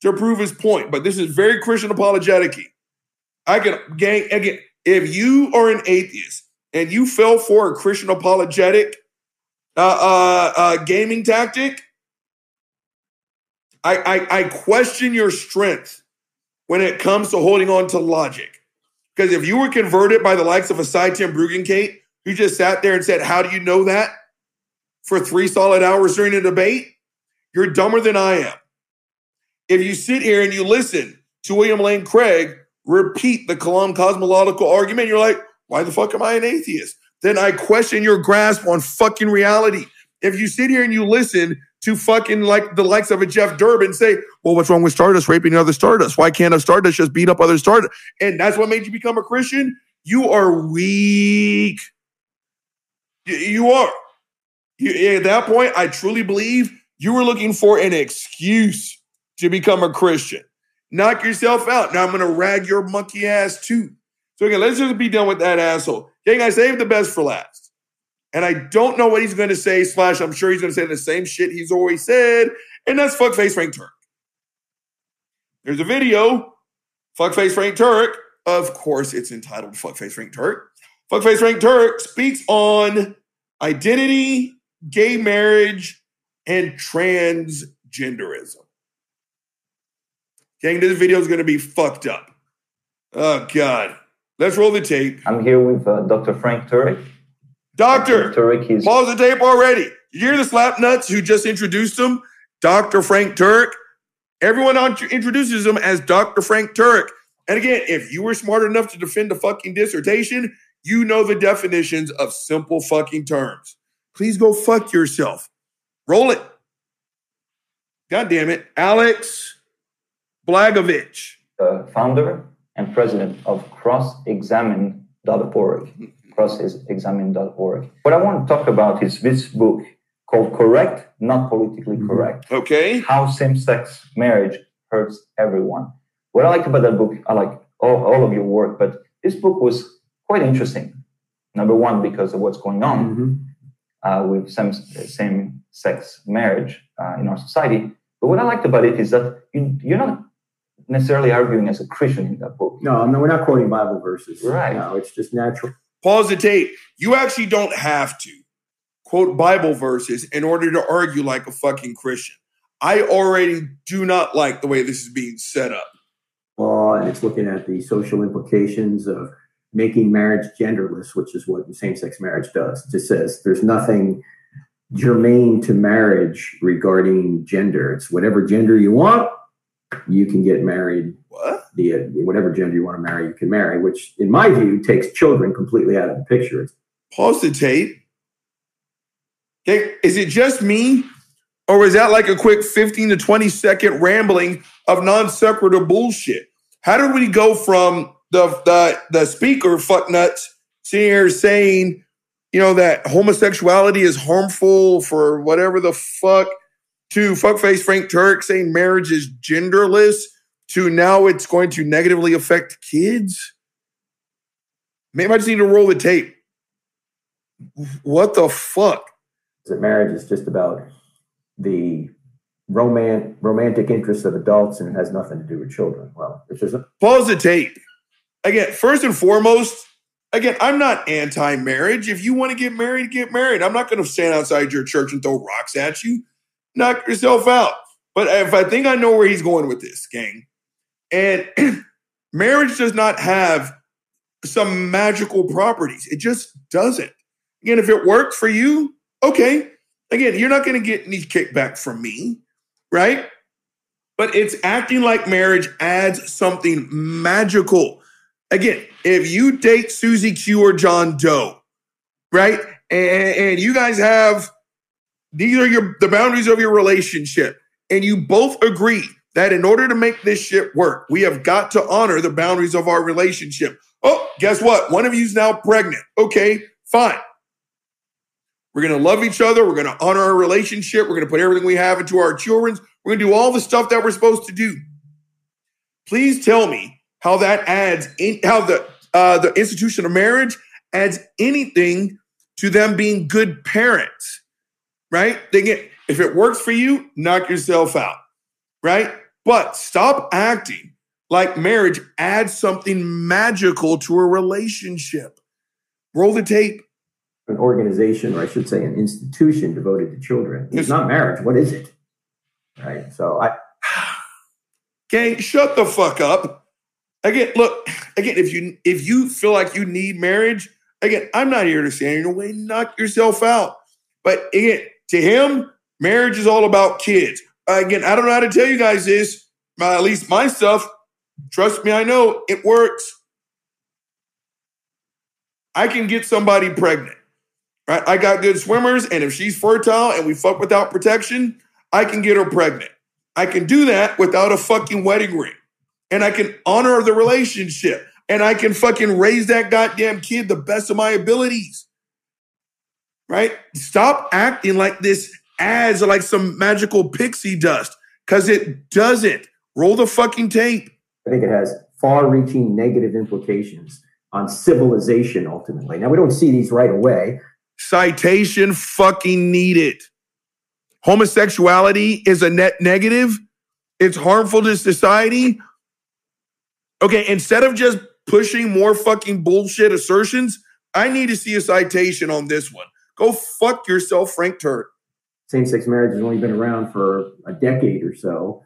[SPEAKER 1] to prove his point. But this is very Christian apologetic. I can gang again, if you are an atheist and you fell for a Christian apologetic uh, uh, uh, gaming tactic, I, I, I question your strength when it comes to holding on to logic. Because if you were converted by the likes of a Cy Tim Kate, who just sat there and said, How do you know that? for three solid hours during a debate, you're dumber than I am. If you sit here and you listen to William Lane Craig repeat the Kalam cosmological argument, you're like, why the fuck am I an atheist? Then I question your grasp on fucking reality. If you sit here and you listen to fucking like the likes of a Jeff Durbin say, well, what's wrong with Stardust raping other Stardust? Why can't a Stardust just beat up other Stardust? And that's what made you become a Christian? You are weak. Y- You are. You- at that point, I truly believe you were looking for an excuse to become a Christian. Knock yourself out. Now I'm going to rag your monkey ass too. So again, let's just be done with that asshole. Gang, I saved the best for last. And I don't know what he's going to say, slash, I'm sure he's going to say the same shit he's always said. And that's fuckface Frank Turk. There's a video, fuckface Frank Turk. Of course, it's entitled Fuckface Frank Turk. Fuckface Frank Turk speaks on identity, gay marriage, and transgenderism. Gang, this video is going to be fucked up. Oh, God. Let's roll the tape.
[SPEAKER 5] I'm here with uh, Dr. Frank Turek.
[SPEAKER 1] Doctor,
[SPEAKER 5] Turek is
[SPEAKER 1] pause the tape already. You hear the slap nuts who just introduced him? Dr. Frank Turk. Everyone on- introduces him as Dr. Frank Turk. And again, if you were smart enough to defend a fucking dissertation, you know the definitions of simple fucking terms. Please go fuck yourself. Roll it. God damn it. Alex Blagovich.
[SPEAKER 5] uh, founder and president of crossexamine.org. Crossexamine.org. What I want to talk about is this book called Correct, Not Politically
[SPEAKER 4] Mhm.
[SPEAKER 5] Correct
[SPEAKER 1] Okay.
[SPEAKER 5] How Same Sex Marriage Hurts Everyone. What I like about that book, I like all, all of your work, but this book was quite interesting. Number one, because of what's going on
[SPEAKER 4] Mhm.
[SPEAKER 5] uh, with same, same sex marriage uh, in our society. But what I liked about it is that you, you're not necessarily arguing as a Christian in that book.
[SPEAKER 4] No, no, we're not quoting Bible verses.
[SPEAKER 5] Right.
[SPEAKER 4] No, it's just natural.
[SPEAKER 1] Pause the tape. You actually don't have to quote Bible verses in order to argue like a fucking Christian. I already do not like the way this is being set up.
[SPEAKER 4] law and it's looking at the social implications of making marriage genderless, which is what same-sex marriage does. It just says there's nothing germane to marriage regarding gender. It's whatever gender you want, you can get married.
[SPEAKER 1] What?
[SPEAKER 4] The whatever gender you want to marry, you can marry. Which, in my view, takes children completely out of the picture. It's
[SPEAKER 1] Pause the tape. Okay, is it just me? Or is that like a quick 15 to 20 second rambling of non sequitur bullshit? How did we go from the the, the speaker fucknuts sitting here saying, you know, that homosexuality is harmful for whatever the fuck to fuckface Frank Turk saying marriage is genderless to now it's going to negatively affect kids? Maybe I just need to roll the tape. What the fuck?
[SPEAKER 4] Is that marriage is just about the roman- romantic interests of adults and it has nothing to do with children. Well, it's just a-
[SPEAKER 1] Pause the tape. Again, first and foremost, again, I'm not anti marriage. If you want to get married, get married. I'm not going to stand outside your church and throw rocks at you. knock yourself out. But if I think I know where he's going with this, gang, and marriage does not have some magical properties. It just doesn't. Again, if it worked for you, okay. Again, you're not going to get any kickback from me, right? But it's acting like marriage adds something magical. Again, if you date Susie Q or John Doe, right? And, and you guys have these are your the boundaries of your relationship, and you both agree that in order to make this shit work, we have got to honor the boundaries of our relationship. Oh, guess what? One of you's now pregnant. Okay, fine. We're going to love each other. We're going to honor our relationship. We're going to put everything we have into our children's. We're going to do all the stuff that we're supposed to do. Please tell me how that adds in how the uh, the institution of marriage adds anything to them being good parents, right? They get if it works for you, knock yourself out, right? But stop acting like marriage adds something magical to a relationship. Roll the tape.
[SPEAKER 6] An organization, or I should say, an institution devoted to children. It's
[SPEAKER 1] Yes.
[SPEAKER 6] not marriage. What is it? Right. So I,
[SPEAKER 1] Gang, shut the fuck up. Again, look, again, if you if you feel like you need marriage, again, I'm not here to stand in your way. Knock yourself out. But again, to him, marriage is all about kids. Again, I don't know how to tell you guys this. uh, at least my stuff. Trust me, I know it works. I can get somebody pregnant. Right? I got good swimmers, and if she's fertile and we fuck without protection, I can get her pregnant. I can do that without a fucking wedding ring. And I can honor the relationship. And I can fucking raise that goddamn kid the best of my abilities. Right? Stop acting like this adds like some magical pixie dust because it doesn't. Roll the fucking tape.
[SPEAKER 6] I think it has far-reaching negative implications on civilization ultimately. Now we don't see these right away.
[SPEAKER 1] Citation fucking needed. Homosexuality is a net negative. It's harmful to society. Okay, instead of just pushing more fucking bullshit assertions, I need to see a citation on this one. Go fuck yourself, Frank Turk.
[SPEAKER 6] Same-sex marriage has only been around for a decade or so.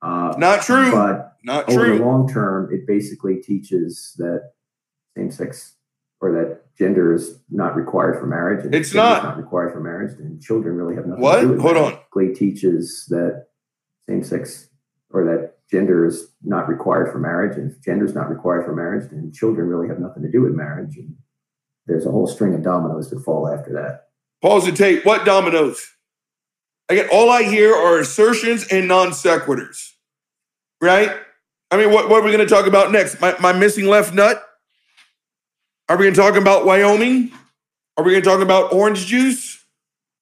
[SPEAKER 6] Uh,
[SPEAKER 1] Not true.
[SPEAKER 6] But
[SPEAKER 1] Not
[SPEAKER 6] over the long term, it basically teaches that same-sex or that gender is not required for marriage. And
[SPEAKER 1] It's not.
[SPEAKER 6] not required for marriage, and children really have nothing
[SPEAKER 1] What?
[SPEAKER 6] to do with
[SPEAKER 1] Hold
[SPEAKER 6] marriage.
[SPEAKER 1] on.
[SPEAKER 6] Basically teaches that same-sex or that gender is not required for marriage, and if gender is not required for marriage, then children really have nothing to do with marriage. And there's a whole string of dominoes that fall after that.
[SPEAKER 1] Pause the tape. What dominoes? Again, all I hear are assertions and non sequiturs. Right? I mean, what, what are we going to talk about next? My, my missing left nut? Are we going to talk about Wyoming? Are we going to talk about orange juice?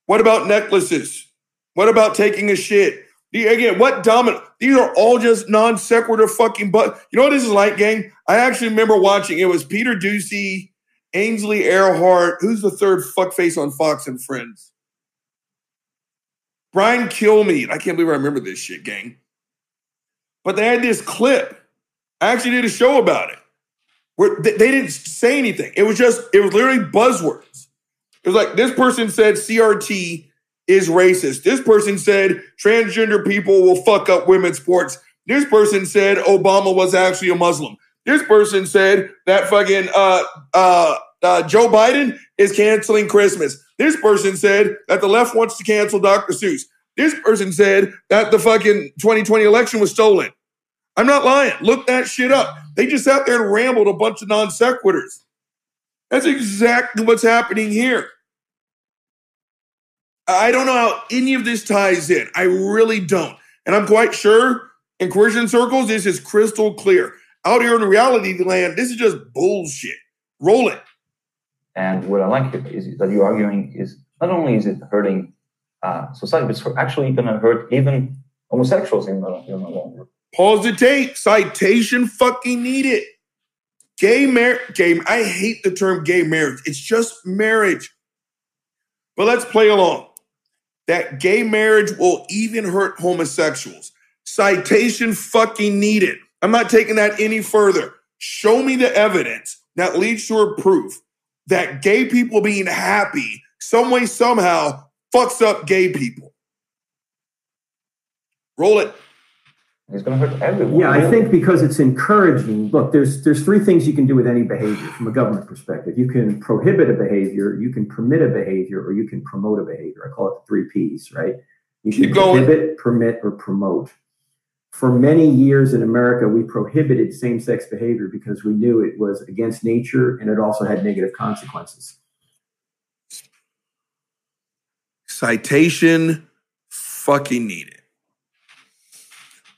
[SPEAKER 1] What about necklaces? What about taking a shit? The- Again, what domino? These are all just non sequitur fucking but. You know what this is like, gang? I actually remember watching. It was Peter Doocy, Ainsley Earhardt. Who's the third fuckface on Fox and Friends? Brian Kilmeade. I can't believe I remember this shit, gang. But they had this clip. I actually did a show about it. Where they, they didn't say anything. It was just, it was literally buzzwords. It was like this person said CRT is racist. This person said transgender people will fuck up women's sports. This person said Obama was actually a Muslim. This person said that fucking uh, uh, uh, Joe Biden is canceling Christmas. This person said that the left wants to cancel Dr. Seuss. This person said that the fucking 2020 election was stolen. I'm not lying. Look that shit up. They just sat there and rambled a bunch of non sequiturs. That's exactly what's happening here. I don't know how any of this ties in. I really don't. And I'm quite sure in Christian circles, this is crystal clear. Out here in reality land, this is just bullshit. Roll it.
[SPEAKER 5] And what I like is that you're arguing is not only is it hurting uh, society, but it's actually going to hurt even homosexuals in the, in the long run.
[SPEAKER 1] Pause the tape. Citation fucking needed. Gay marriage. Gay. I hate the term gay marriage. It's just marriage. But let's play along. That gay marriage will even hurt homosexuals. Citation fucking needed. I'm not taking that any further. Show me the evidence that leads to a proof that gay people being happy some way, somehow fucks up gay people. Roll it.
[SPEAKER 5] It's going to hurt everyone.
[SPEAKER 4] Yeah, I think because it's encouraging. Look, there's there's three things you can do with any behavior from a government perspective. You can prohibit a behavior, you can permit a behavior, or you can promote a behavior. I call it the three P's, right? You can
[SPEAKER 1] Keep going.
[SPEAKER 4] prohibit, permit, or promote. For many years in America, we prohibited same-sex behavior because we knew it was against nature and it also had negative consequences.
[SPEAKER 1] Citation fucking needed.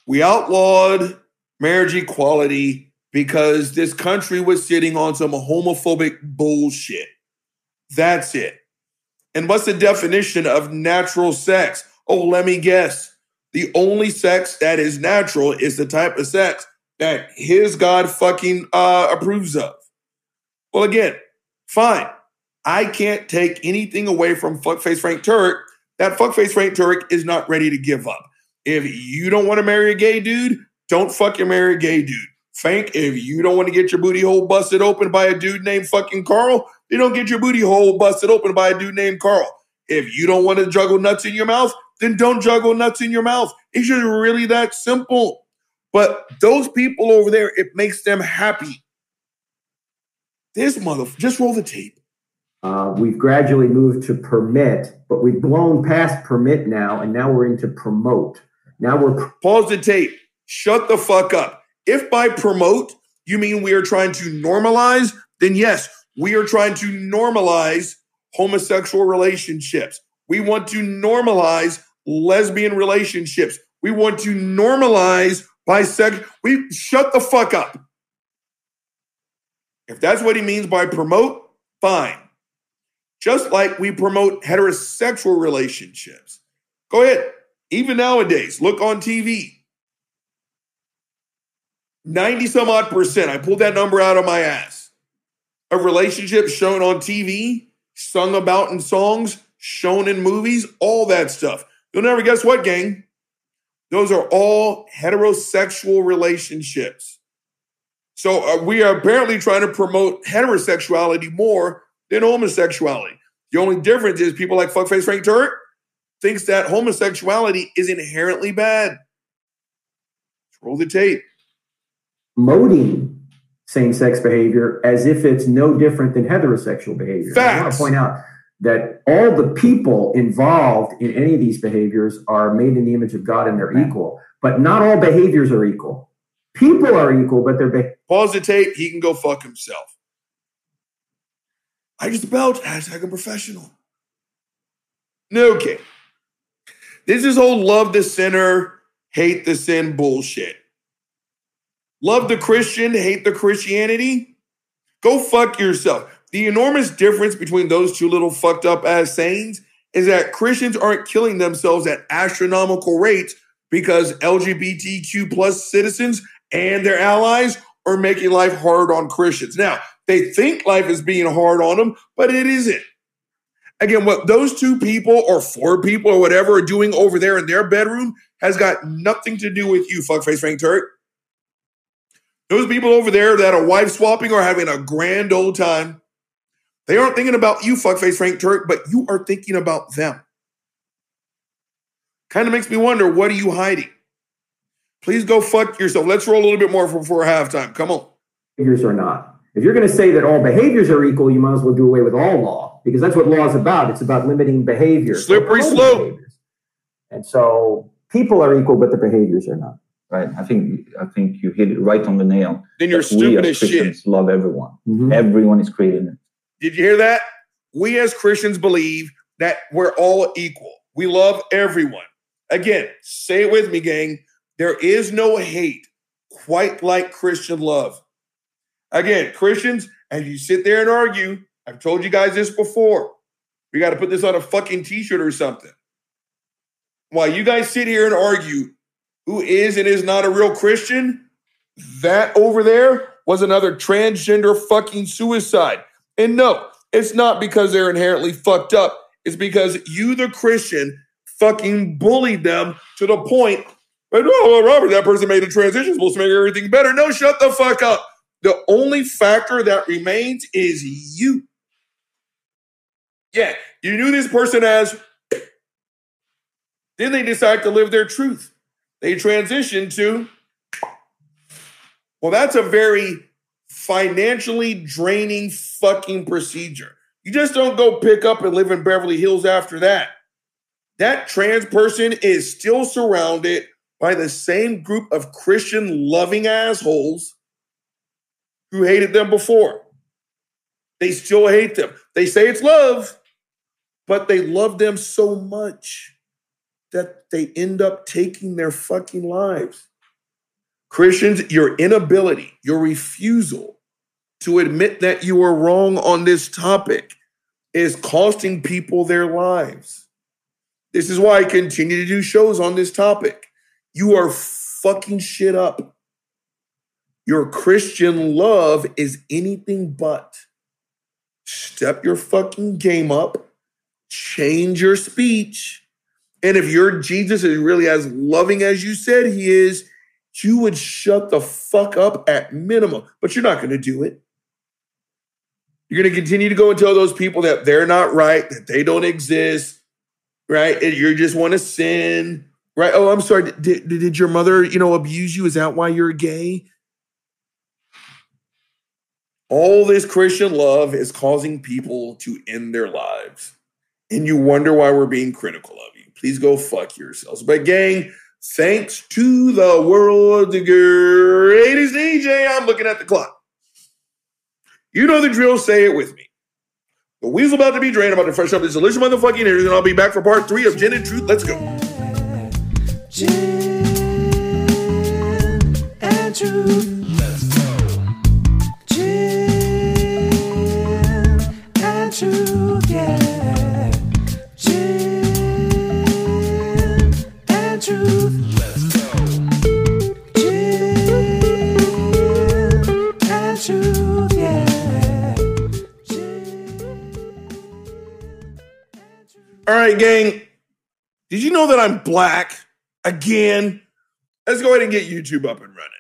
[SPEAKER 1] We outlawed marriage equality because this country was sitting on some homophobic bullshit. That's it. And what's the definition of natural sex? Oh, let me guess. The only sex that is natural is the type of sex that his God fucking uh, approves of. Well, again, fine. I can't take anything away from fuckface Frank Turek. That fuckface Frank Turek is not ready to give up. If you don't want to marry a gay dude, don't fucking marry a gay dude. Frank, if you don't want to get your booty hole busted open by a dude named fucking Carl, then don't get your booty hole busted open by a dude named Carl. If you don't want to juggle nuts in your mouth, then don't juggle nuts in your mouth. It's just really that simple. But those people over there, it makes them happy. This mother, just roll the tape.
[SPEAKER 4] Uh, we've gradually moved to permit, but we've blown past permit now, and now we're into promote. Now we're
[SPEAKER 1] Pause the tape. Shut the fuck up. If by promote you mean we are trying to normalize, then yes, we are trying to normalize homosexual relationships. We want to normalize lesbian relationships. We want to normalize bisexual. We shut the fuck up. If that's what he means by promote, fine. Just like we promote heterosexual relationships. Go ahead. Even nowadays, look on TV. 90 some odd percent, I pulled that number out of my ass, of relationships shown on TV, sung about in songs, shown in movies, all that stuff. You'll never guess what, gang? Those are all heterosexual relationships. So uh, we are apparently trying to promote heterosexuality more than homosexuality. The only difference is people like fuckface Frank Turk thinks that homosexuality is inherently bad. Roll the tape.
[SPEAKER 4] promoting same-sex behavior as if it's no different than heterosexual behavior. I want to point out that all the people involved in any of these behaviors are made in the image of God and they're
[SPEAKER 5] Right.
[SPEAKER 4] equal, but not all behaviors are equal. People are equal, but they're be-
[SPEAKER 1] Pause the tape. He can go fuck himself. I just belch. Hashtag a professional. Okay. This is whole love the sinner, hate the sin bullshit. Love the Christian, hate the Christianity. Go fuck yourself. The enormous difference between those two little fucked up ass sayings is that Christians aren't killing themselves at astronomical rates because LGBTQ plus citizens and their allies are making life hard on Christians. Now, they think life is being hard on them, but it isn't. Again, what those two people or four people or whatever are doing over there in their bedroom has got nothing to do with you, fuckface Frank Turk. Those people over there that are wife swapping are having a grand old time. They aren't thinking about you, fuckface Frank Turk, but you are thinking about them. Kind of makes me wonder, what are you hiding? Please go fuck yourself. Let's roll a little bit more for, for halftime. Come on.
[SPEAKER 4] behaviors or not. If you're going to say that all behaviors are equal, you might as well do away with all law because that's what law is about. It's about limiting behavior.
[SPEAKER 1] Slippery slope.
[SPEAKER 4] behaviors. And so people are equal, but the behaviors are not.
[SPEAKER 5] Right. I think I think you hit it right on the nail.
[SPEAKER 1] Then you're
[SPEAKER 5] That we
[SPEAKER 1] stupid
[SPEAKER 5] as
[SPEAKER 1] as shit.
[SPEAKER 5] Love everyone.
[SPEAKER 4] Mhm.
[SPEAKER 5] Everyone is created.
[SPEAKER 1] Did you hear that? We as Christians believe that we're all equal. We love everyone. Again, say it with me, gang. There is no hate quite like Christian love. Again, Christians, as you sit there and argue, I've told you guys this before. We got to put this on a fucking t shirt or something. While you guys sit here and argue who is and is not a real Christian, that over there was another transgender fucking suicide. And no, it's not because they're inherently fucked up. It's because you, the Christian, fucking bullied them to the point. Oh, Robert, that person made a transition, supposed to make everything better. No, shut the fuck up. The only factor that remains is you. Yeah, you knew this person as. Then they decide to live their truth. they transition to, well, that's a very financially draining fucking procedure. You just don't go pick up and live in Beverly Hills after that. That trans person is still surrounded by the same group of Christian loving assholes who hated them before. They still hate them. They say it's love, but they love them so much that they end up taking their fucking lives. Christians, your inability, your refusal to admit that you are wrong on this topic is costing people their lives. This is why I continue to do shows on this topic. You are fucking shit up. Your Christian love is anything but. Step your fucking game up, change your speech. And if your Jesus is really as loving as you said he is, you would shut the fuck up at minimum, but you're not going to do it. You're going to continue to go and tell those people that they're not right, that they don't exist, right? And you just want to sin, right? Oh, I'm sorry. Did, did, did your mother, you know, abuse you? Is that why you're gay? All this Christian love is causing people to end their lives. And you wonder why we're being critical of you. Please go fuck yourselves. But, gang, thanks to the world's greatest DJ, I'm looking at the clock. You know the drill, say it with me. The wheel's about to be drained. About to fresh up this delicious motherfucking interview, and I'll be back for part three of Gin and Truth. Let's go.
[SPEAKER 3] Gin and truth.
[SPEAKER 1] All right, gang. Did you know that I'm black again? Let's go ahead and get YouTube up and running.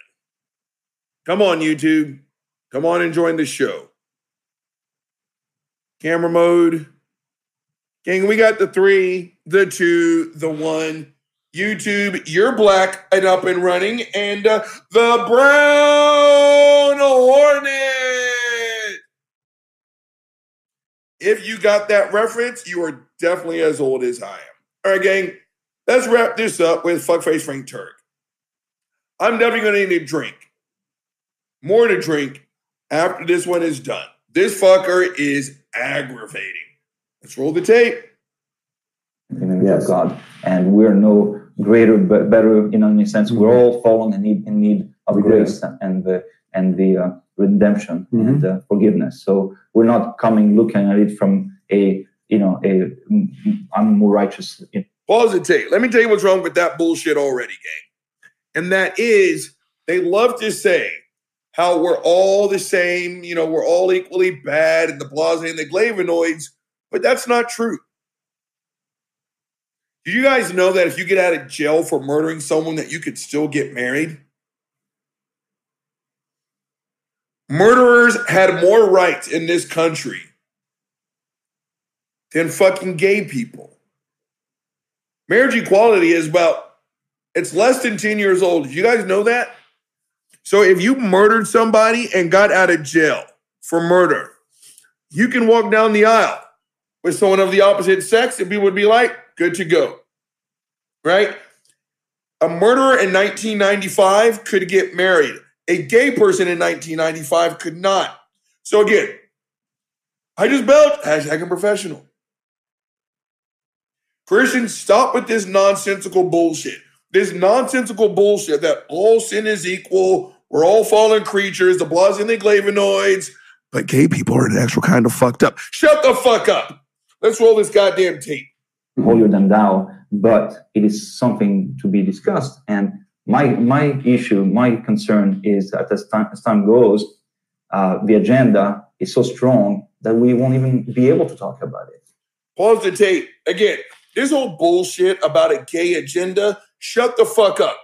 [SPEAKER 1] Come on, YouTube. Come on and join the show. Camera mode. Gang, we got the three, the two, the one. YouTube, you're black and up and running, and uh, the brown hornet. If you got that reference, you are definitely as old as I am. All right, gang, let's wrap this up with Fuckface Frank Turk. I'm definitely going to need a drink. More to drink after this one is done. This fucker is aggravating. Let's roll the tape.
[SPEAKER 5] in the image of God, and we're no greater, but better. You know, in a sense, we're all fallen and need in need of grace and the and the uh, redemption
[SPEAKER 6] Mhm.
[SPEAKER 5] and uh, forgiveness. So we're not coming looking at it from a you know a mm, I'm more righteous.
[SPEAKER 1] Pause the tape. Let me tell you what's wrong with that bullshit already, gang. And that is they love to say how we're all the same, you know, we're all equally bad and the blase and the glavinoids, but that's not true. Do you guys know that if you get out of jail for murdering someone that you could still get married? Murderers had more rights in this country than fucking gay people. Marriage equality is about, it's less than 10 years old. Did you guys know that? So if you murdered somebody and got out of jail for murder, you can walk down the aisle with someone of the opposite sex and people would be like, good to go. Right? A murderer in 1995 could get married. A gay person in 1995 could not. So again, I just belt, hashtag I'm professional. Christians, stop with this nonsensical bullshit. This nonsensical bullshit that all sin is equal, we're all fallen creatures, the bloods and the glavinoids, but gay people are an actual kind of fucked up. Shut the fuck up. Let's roll this goddamn tape.
[SPEAKER 5] holier than thou, but it is something to be discussed. And my my issue, my concern is that as time as time goes, uh, the agenda is so strong that we won't even be able to talk about it.
[SPEAKER 1] Pause the tape. Again, this whole bullshit about a gay agenda, shut the fuck up.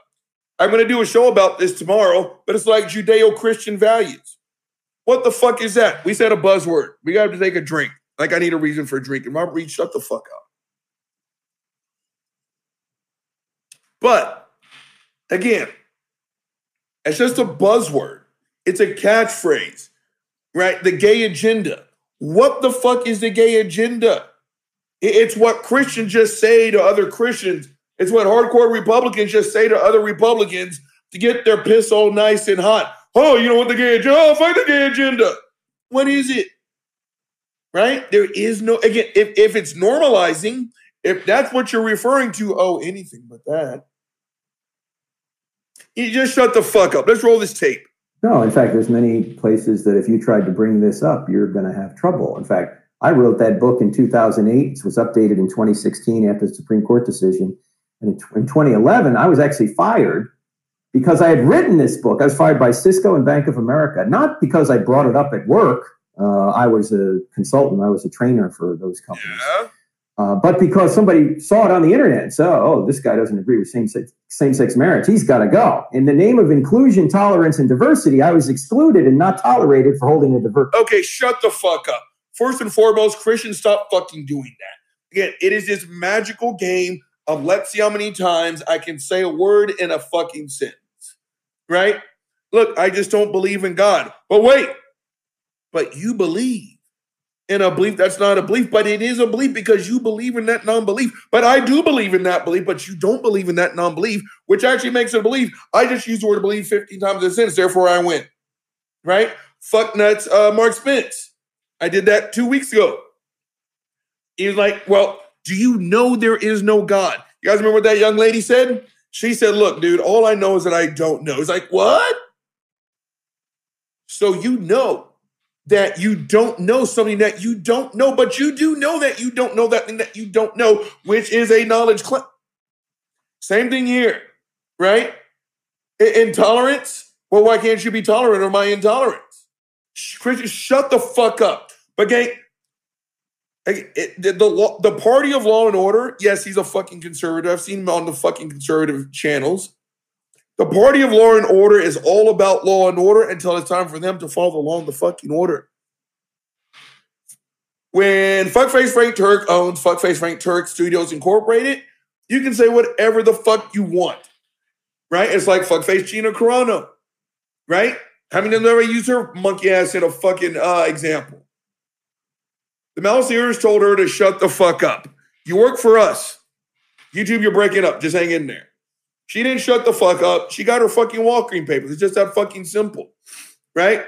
[SPEAKER 1] I'm going to do a show about this tomorrow, but it's like Judeo Christian values. What the fuck is that? We said a buzzword. We got to take a drink. Like I need a reason for a drink. And Robert Reed, shut the fuck up. But Again, it's just a buzzword. It's a catchphrase, right? The gay agenda. What the fuck is the gay agenda? It's what Christians just say to other Christians. It's what hardcore Republicans just say to other Republicans to get their piss all nice and hot. Oh, you know what the gay agenda? Oh, fight the gay agenda. What is it? Right? There is no again. If if it's normalizing, if that's what you're referring to, oh, anything but that. You just shut the fuck up. Let's roll this tape.
[SPEAKER 6] No, in fact, there's many places that if you tried to bring this up, you're going to have trouble. In fact, I wrote that book in 2008. It was updated in 2016 after the Supreme Court decision. And in, 2011, I was actually fired because I had written this book. I was fired by Cisco and Bank of America, not because I brought it up at work. Uh, I was a consultant. I was a trainer for those companies.
[SPEAKER 1] Yeah.
[SPEAKER 6] Uh, but because somebody saw it on the internet and said, oh, this guy doesn't agree with same sex, same sex marriage, he's got to go. In the name of inclusion, tolerance, and diversity, I was excluded and not tolerated for holding a diverse.
[SPEAKER 1] Okay, shut the fuck up. First and foremost, Christians, stop fucking doing that. Again, it is this magical game of let's see how many times I can say a word in a fucking sentence. Right? Look, I just don't believe in God. But wait, but you believe in a belief that's not a belief, but it is a belief because you believe in that non belief. But I do believe in that belief, but you don't believe in that non belief, which actually makes it a belief. I just used the word believe 15 times in a sentence, therefore I win. Right? Fuck nuts, uh, Mark Spence. I did that two weeks ago. He was like, Well, do you know there is no God? You guys remember what that young lady said? She said, Look, dude, all I know is that I don't know. It's like, What? So you know that you don't know something that you don't know, but you do know that you don't know that thing that you don't know, which is a knowledge claim. Same thing here, right? Intolerance. Well, why can't you be tolerant of my intolerance? Christians, shut the fuck up. But gang, Like, it- the, the the party of law and order, yes, he's a fucking conservative. I've seen him on the fucking conservative channels. The party of law and order is all about law and order until it's time for them to follow the law and the fucking order. When Fuckface Frank Turk owns Fuckface Frank Turk Studios Incorporated, you can say whatever the fuck you want, right? It's like Fuckface Gina Carano, right? How many of them ever use her monkey ass in a fucking uh, example? The Malseers told her to shut the fuck up. You work for us. YouTube, you're breaking up. Just hang in there. She didn't shut the fuck up. She got her fucking Walgreens papers. It's just that fucking simple, right?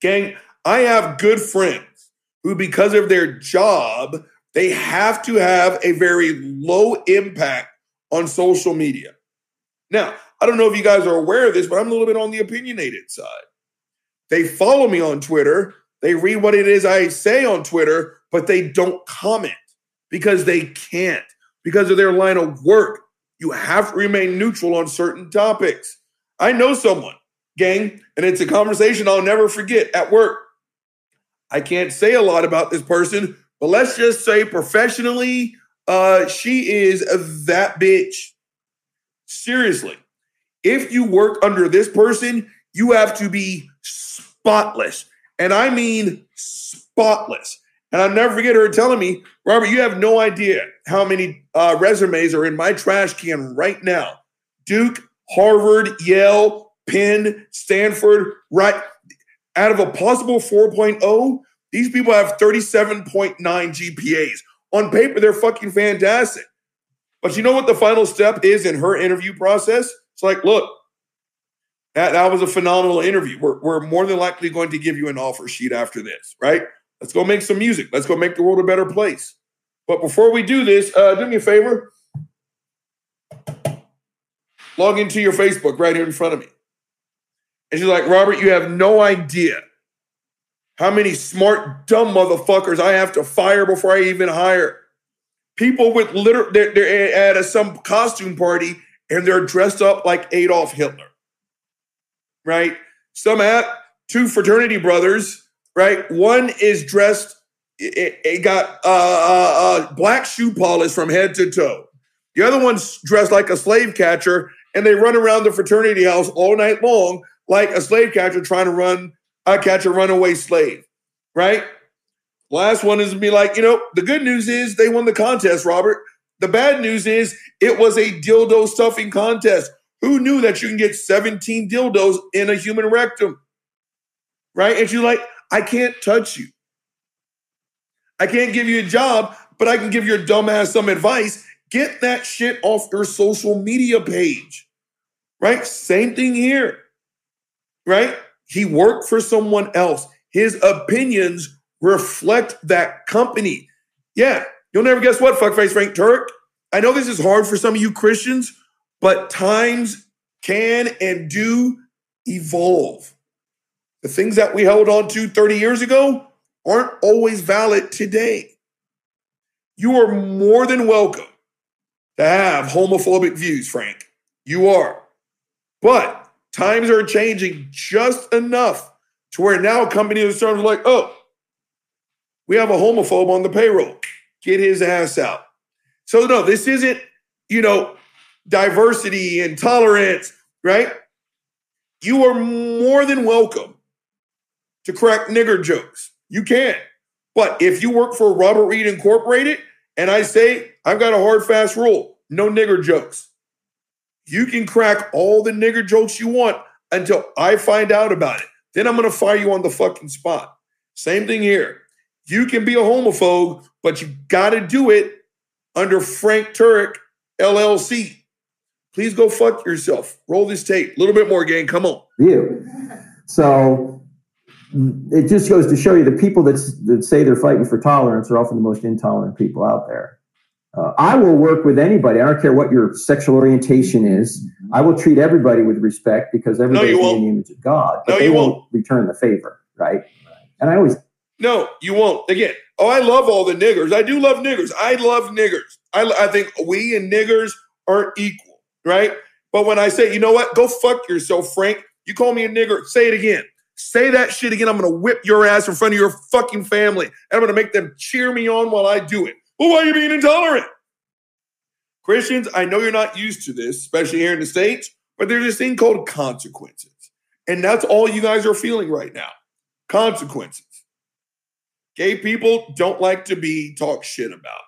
[SPEAKER 1] Gang, I have good friends who, because of their job, they have to have a very low impact on social media. Now, I don't know if you guys are aware of this, but I'm a little bit on the opinionated side. They follow me on Twitter. They read what it is I say on Twitter, but they don't comment because they can't, because of their line of work. You have to remain neutral on certain topics. I know someone, gang, and it's a conversation I'll never forget at work. I can't say a lot about this person, but let's just say professionally, uh, she is that bitch. Seriously, if you work under this person, you have to be spotless. And I mean spotless. And I'll never forget her telling me, Robert, you have no idea how many uh, resumes are in my trash can right now. Duke, Harvard, Yale, Penn, Stanford, right? Out of a possible 4.0, these people have 37.9 GPAs. On paper, they're fucking fantastic. But you know what the final step is in her interview process? It's like, look, that, that was a phenomenal interview. We're, we're more than likely going to give you an offer sheet after this, right? Let's go make some music. Let's go make the world a better place. But before we do this, uh, do me a favor. Log into your Facebook right here in front of me. And she's like, Robert, you have no idea how many smart, dumb motherfuckers I have to fire before I even hire. People with liter they're, they're at a, some costume party and they're dressed up like Adolf Hitler, right? Some have two fraternity brothers, right? One is dressed, it, it got uh, uh, uh, black shoe polish from head to toe. The other one's dressed like a slave catcher, and they run around the fraternity house all night long like a slave catcher trying to run uh, catch a runaway slave, right? Last one is to be like, you know, the good news is they won the contest, Robert. The bad news is it was a dildo stuffing contest. Who knew that you can get 17 dildos in a human rectum? Right? And you're like, I can't touch you. I can't give you a job, but I can give your dumbass some advice. Get that shit off your social media page. Right? Same thing here. Right? He worked for someone else. His opinions reflect that company. Yeah, you'll never guess what, fuckface Frank Turk. I know this is hard for some of you Christians, but times can and do evolve. The things that we held on to 30 years ago aren't always valid today. You are more than welcome to have homophobic views, Frank. You are. But times are changing just enough to where now companies are like, oh, we have a homophobe on the payroll. Get his ass out. So, no, this isn't, you know, diversity and tolerance, right? You are more than welcome to crack nigger jokes. You can. But if you work for Robert Reed Incorporated and I say, I've got a hard, fast rule no nigger jokes, you can crack all the nigger jokes you want until I find out about it. Then I'm going to fire you on the fucking spot. Same thing here. You can be a homophobe, but you got to do it under Frank Turek LLC. Please go fuck yourself. Roll this tape. A little bit more, gang. Come on.
[SPEAKER 4] view. So it just goes to show you the people that, that say they're fighting for tolerance are often the most intolerant people out there. Uh, I will work with anybody. I don't care what your sexual orientation is. I will treat everybody with respect because everybody's
[SPEAKER 1] you
[SPEAKER 4] made in the image of God. But
[SPEAKER 1] No,
[SPEAKER 4] they
[SPEAKER 1] you
[SPEAKER 4] won't
[SPEAKER 1] won't.
[SPEAKER 4] return the favor, right? And I always
[SPEAKER 1] No, you won't. Again, oh, I love all the niggers. I do love niggers. I love niggers. I, I think we and niggers aren't equal, right? But when I say, you know what, go fuck yourself, Frank. You call me a nigger. Say it again. Say that shit again. I'm gonna whip your ass in front of your fucking family. And I'm gonna make them cheer me on while I do it. Well, why are you being intolerant? Christians, I know you're not used to this, especially here in the States, but there's this thing called consequences. And that's all you guys are feeling right now. Consequences. Gay people don't like to be talked shit about.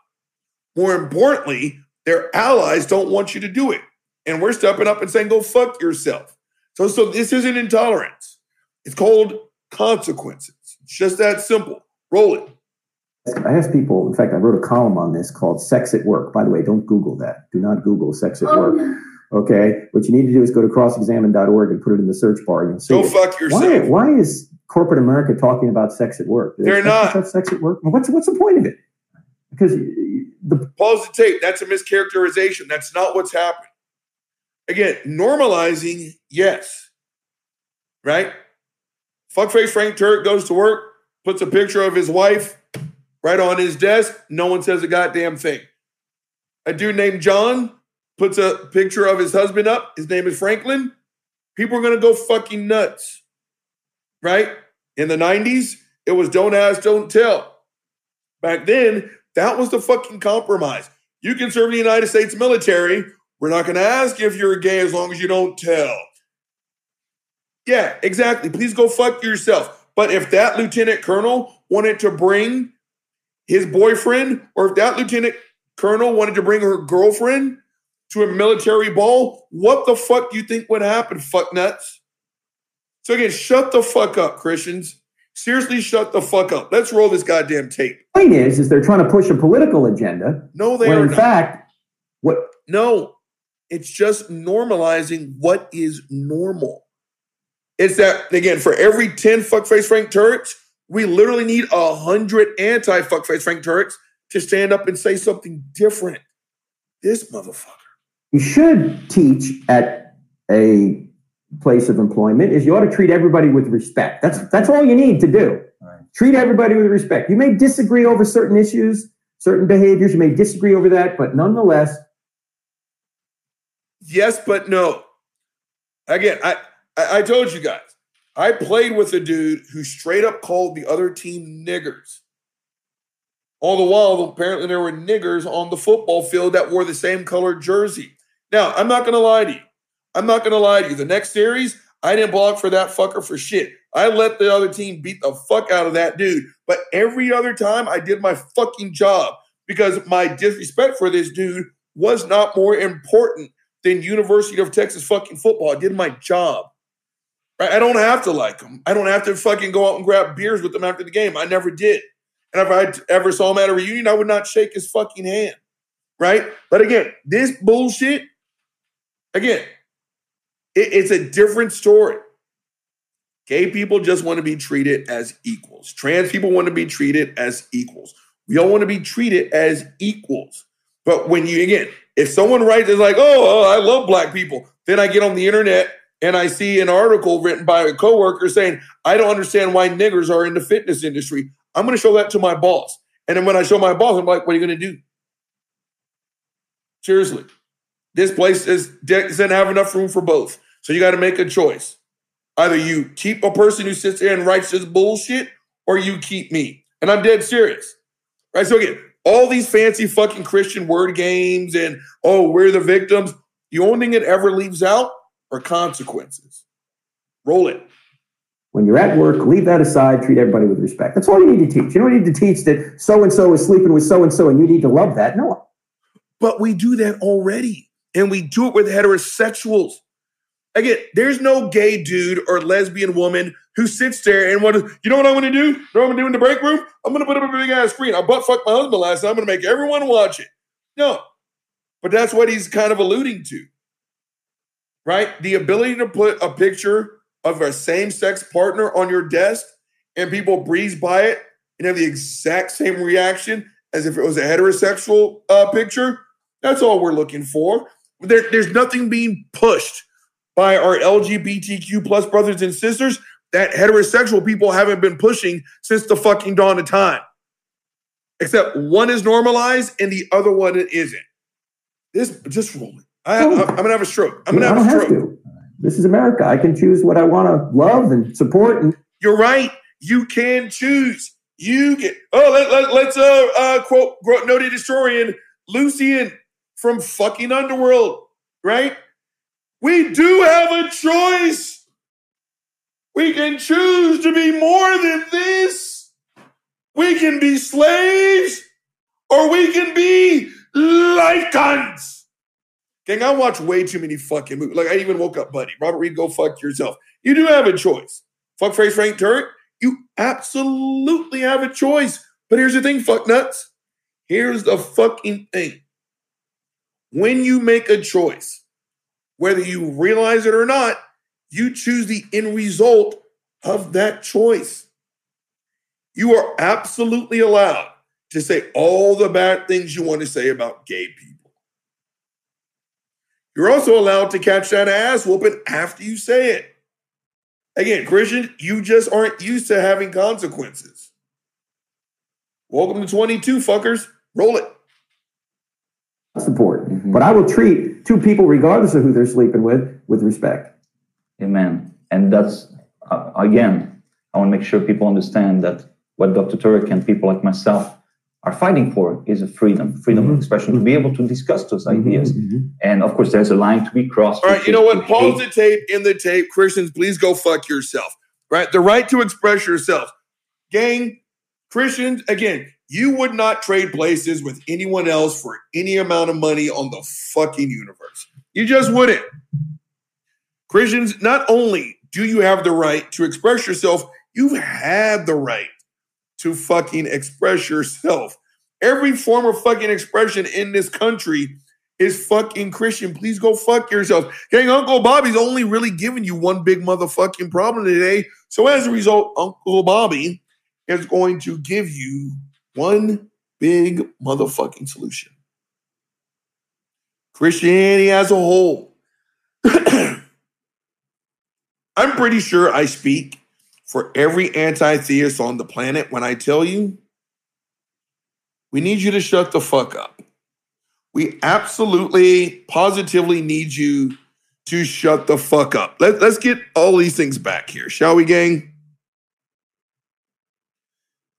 [SPEAKER 1] More importantly, their allies don't want you to do it. And we're stepping up and saying, go fuck yourself. So, so this isn't intolerance. It's called consequences. It's just that simple. Roll it.
[SPEAKER 4] I ask people, in fact, I wrote a column on this called Sex at Work. By the way, don't Google that. Do not Google sex at oh. work. Okay. What you need to do is go to crossexamine.org and put it in the search bar. And you'll see
[SPEAKER 1] Go
[SPEAKER 4] it.
[SPEAKER 1] fuck
[SPEAKER 4] Why,
[SPEAKER 1] yourself.
[SPEAKER 4] why is corporate America talking about sex at work? Do they
[SPEAKER 1] They're
[SPEAKER 4] expect
[SPEAKER 1] not.
[SPEAKER 4] us to have sex at work. What's what's the point of it? Because the
[SPEAKER 1] Pause the tape. That's a mischaracterization. That's not what's happening. Again, normalizing, yes. Right? Fuckface Frank Turk goes to work, puts a picture of his wife right on his desk. No one says a goddamn thing. A dude named John puts a picture of his husband up. His name is Franklin. People are going to go fucking nuts. Right? In the 90s, it was don't ask, don't tell. Back then, that was the fucking compromise. You can serve in the United States military. We're not going to ask if you're gay as long as you don't tell. Yeah, exactly. Please go fuck yourself. But if that lieutenant colonel wanted to bring his boyfriend, or if that lieutenant colonel wanted to bring her girlfriend to a military ball, what the fuck do you think would happen, fuck nuts? So again, shut the fuck up, Christians. Seriously, shut the fuck up. Let's roll this goddamn tape.
[SPEAKER 4] point is, is they're trying to push a political agenda
[SPEAKER 1] No, they are
[SPEAKER 4] in
[SPEAKER 1] not.
[SPEAKER 4] fact, what
[SPEAKER 1] No, it's just normalizing what is normal. It's that again for every ten fuckface Frank Tureks, we literally need a hundred anti fuckface Frank Tureks to stand up and say something different. This motherfucker.
[SPEAKER 4] you should teach at a place of employment is you ought to treat everybody with respect. That's that's all you need to do.
[SPEAKER 7] Right.
[SPEAKER 4] Treat everybody with respect. You may disagree over certain issues, certain behaviors. You may disagree over that, but nonetheless,
[SPEAKER 1] Yes, but no. Again, I, I told you guys, I played with a dude who straight up called the other team niggers. All the while, apparently there were niggers on the football field that wore the same colored jersey. Now, I'm not gonna lie to you. I'm not gonna lie to you. The next series, I didn't block for that fucker for shit. I let the other team beat the fuck out of that dude. But every other time, I did my fucking job because my disrespect for this dude was not more important than University of Texas fucking football. I did my job. Right? I don't have to like them. I don't have to fucking go out and grab beers with them after the game. I never did. And if I ever saw him at a reunion, I would not shake his fucking hand. Right? But again, this bullshit, again, it- it's a different story. Gay people just want to be treated as equals. Trans people want to be treated as equals. We all want to be treated as equals. But when you, again, if someone writes, is like, oh, oh, I love black people, then I get on the internet and I see an article written by a coworker saying, I don't understand why niggers are in the fitness industry. I'm going to show that to my boss. And then when I show my boss, I'm like, what are you going to do? Seriously. This place is, doesn't have enough room for both. So you got to make a choice. Either you keep a person who sits there and writes this bullshit, or you keep me. And I'm dead serious. Right? So again, all these fancy fucking Christian word games and oh, we're the victims. The only thing it ever leaves out are consequences. Roll it.
[SPEAKER 6] When you're at work, leave that aside, treat everybody with respect. That's all you need to teach. You don't need to teach that so and so is sleeping with so and so and you need to love that. No.
[SPEAKER 1] But we do that already. And we do it with heterosexuals. Again, there's no gay dude or lesbian woman who sits there and what you know what I'm gonna do? You know what I'm gonna do in the break room? I'm gonna put up a big ass screen. I butt fucked my husband last night. I'm gonna make everyone watch it. No. But that's what he's kind of alluding to. Right? The ability to put a picture of a same-sex partner on your desk and people breeze by it and have the exact same reaction as if it was a heterosexual uh, picture. That's all we're looking for. There, there's nothing being pushed by our LGBTQ plus brothers and sisters that heterosexual people haven't been pushing since the fucking dawn of time. Except one is normalized and the other one isn't. This just roll it. I,
[SPEAKER 6] Oh.
[SPEAKER 1] Am gonna have a stroke. I'm gonna have a stroke.
[SPEAKER 6] This is America. I can choose what I want to love and support. And
[SPEAKER 1] You're right. You can choose. You get. Oh, let, let, let's uh, uh quote gro- noted historian Lucian from fucking Underworld. Right? We do have a choice. We can choose to be more than this. We can be slaves, or we can be lifetimes. Gang, I watch way too many fucking movies. Like I even woke up, buddy. Robert Reed, go fuck yourself. You do have a choice. Fuck face Frank Turk. You absolutely have a choice. But here's the thing, fuck nuts. Here's the fucking thing. When you make a choice, whether you realize it or not, you choose the end result of that choice. You are absolutely allowed to say all the bad things you want to say about gay people. You're also allowed to catch that ass whooping after you say it. Again, Christian, you just aren't used to having consequences. Welcome to 22, fuckers. Roll it.
[SPEAKER 6] Support. But I will treat two people, regardless of who they're sleeping with, with respect.
[SPEAKER 5] Amen. And that's, uh, again, I want to make sure people understand that what Dr. Turek and people like myself are fighting for is a freedom, freedom of
[SPEAKER 6] Mhm.
[SPEAKER 5] expression, to be able to discuss those ideas.
[SPEAKER 6] Mhm.
[SPEAKER 5] And of course, there's a line to be crossed.
[SPEAKER 1] All right, you know what? Pause
[SPEAKER 5] hate-
[SPEAKER 1] the tape in the tape. Christians, please go fuck yourself. Right? The right to express yourself. Gang, Christians, again, you would not trade places with anyone else for any amount of money on the fucking universe. You just wouldn't. Christians, not only do you have the right to express yourself, you've had the right to fucking express yourself. Every form of fucking expression in this country is fucking Christian. Please go fuck yourself. Gang, Uncle Bobby's only really giving you one big motherfucking problem today. So as a result, Uncle Bobby is going to give you one big motherfucking solution. Christianity as a whole. I'm pretty sure I speak for every anti theist on the planet when I tell you we need you to shut the fuck up. We absolutely, positively need you to shut the fuck up. Let, let's get all these things back here, shall we, gang?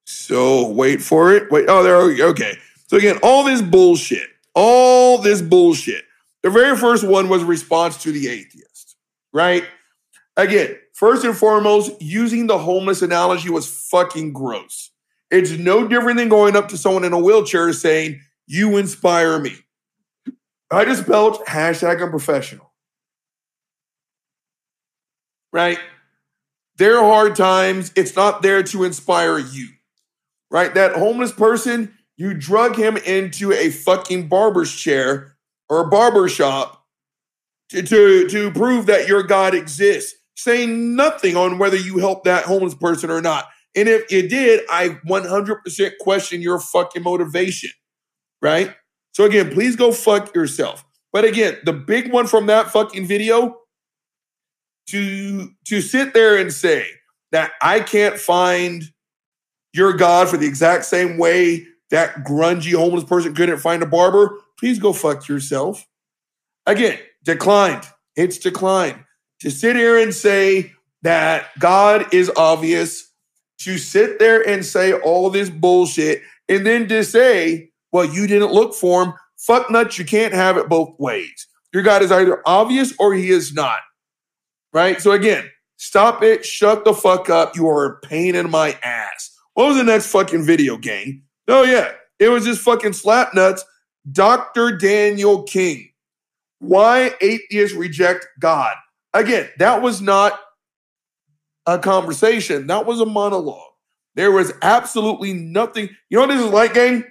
[SPEAKER 1] So wait for it. Wait. Oh, there. Okay. So again, all this bullshit, all this bullshit. The very first one was response to the atheist, right? Again, first and foremost, using the homeless analogy was fucking gross. It's no different than going up to someone in a wheelchair saying, You inspire me. I just spelled hashtag unprofessional. Right? There are hard times, it's not there to inspire you. Right? That homeless person, you drug him into a fucking barber's chair or barber shop to, to, to prove that your God exists, saying nothing on whether you helped that homeless person or not. And if you did, I 100% question your fucking motivation, right? So again, please go fuck yourself. But again, the big one from that fucking video to to sit there and say that I can't find your God for the exact same way that grungy homeless person couldn't find a barber, please go fuck yourself. Again, declined. It's declined. To sit here and say that God is obvious, to sit there and say all this bullshit, and then to say, well, you didn't look for him. Fuck nuts, you can't have it both ways. Your God is either obvious or he is not. Right? So again, stop it, shut the fuck up. You are a pain in my ass. What was the next fucking video game? Oh yeah, it was this fucking slap nuts, Dr. Daniel King. Why atheists reject God? Again, that was not a conversation. That was a monologue. There was absolutely nothing. You know what this is like, gang?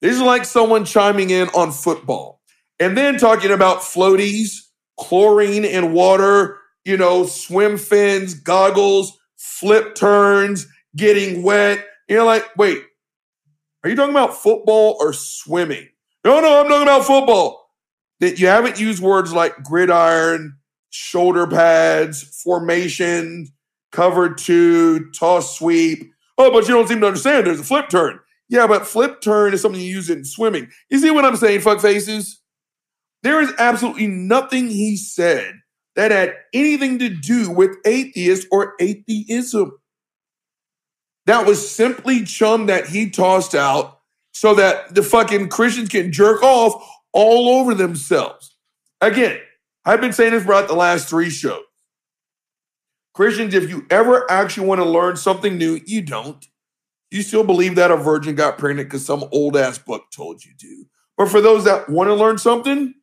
[SPEAKER 1] This is like someone chiming in on football and then talking about floaties, chlorine in water, you know, swim fins, goggles, flip turns, getting wet. You're like, wait, are you talking about football or swimming? No, no, I'm talking about football. That you haven't used words like gridiron, shoulder pads, formation, cover two, toss sweep. Oh, but you don't seem to understand. There's a flip turn. Yeah, but flip turn is something you use in swimming. You see what I'm saying, fuck faces? There is absolutely nothing he said that had anything to do with atheist or atheism. That was simply chum that he tossed out so that the fucking Christians can jerk off all over themselves. Again, I've been saying this throughout the last three shows. Christians, if you ever actually want to learn something new, you don't. You still believe that a virgin got pregnant because some old ass book told you to. But for those that want to learn something,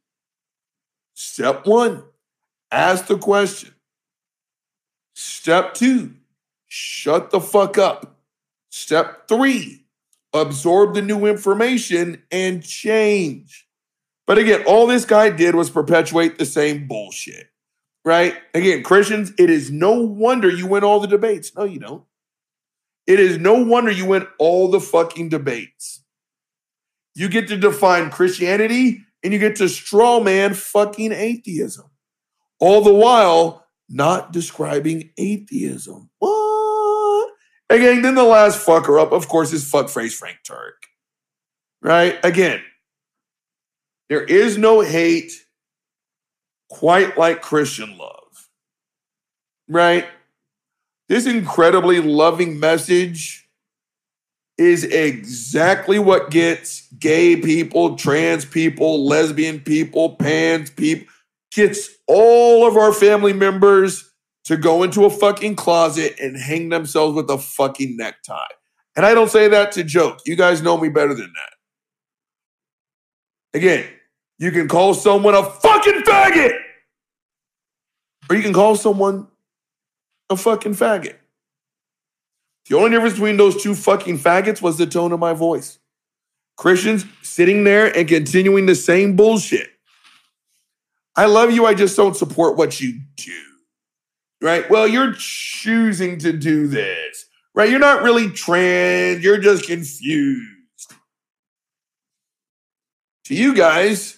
[SPEAKER 1] step one, ask the question. Step two, shut the fuck up. Step three, absorb the new information and change. But again, all this guy did was perpetuate the same bullshit, right? Again, Christians, it is no wonder you win all the debates. No, you don't. It is no wonder you win all the fucking debates. You get to define Christianity and you get to straw man fucking atheism. All the while not describing atheism. What? Again, then the last fucker up, of course, is fuckface Frank Turk. Right? Again, there is no hate quite like Christian love. Right? This incredibly loving message is exactly what gets gay people, trans people, lesbian people, pans people, gets all of our family members to go into a fucking closet and hang themselves with a fucking necktie. And I don't say that to joke. You guys know me better than that. Again, you can call someone a fucking faggot, or you can call someone a fucking faggot. The only difference between those two fucking faggots was the tone of my voice. Christians sitting there and continuing the same bullshit. I love you, I just don't support what you do. Right? Well, you're choosing to do this. Right? You're not really trans, you're just confused. To you guys,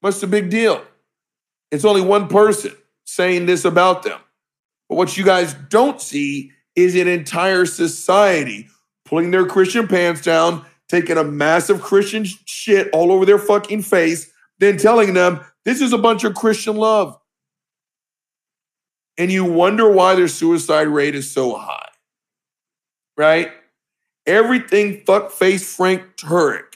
[SPEAKER 1] what's the big deal? It's only one person saying this about them. But what you guys don't see is an entire society pulling their Christian pants down, taking a massive Christian shit all over their fucking face, then telling them this is a bunch of Christian love. And you wonder why their suicide rate is so high. Right? Everything fuckface Frank Turek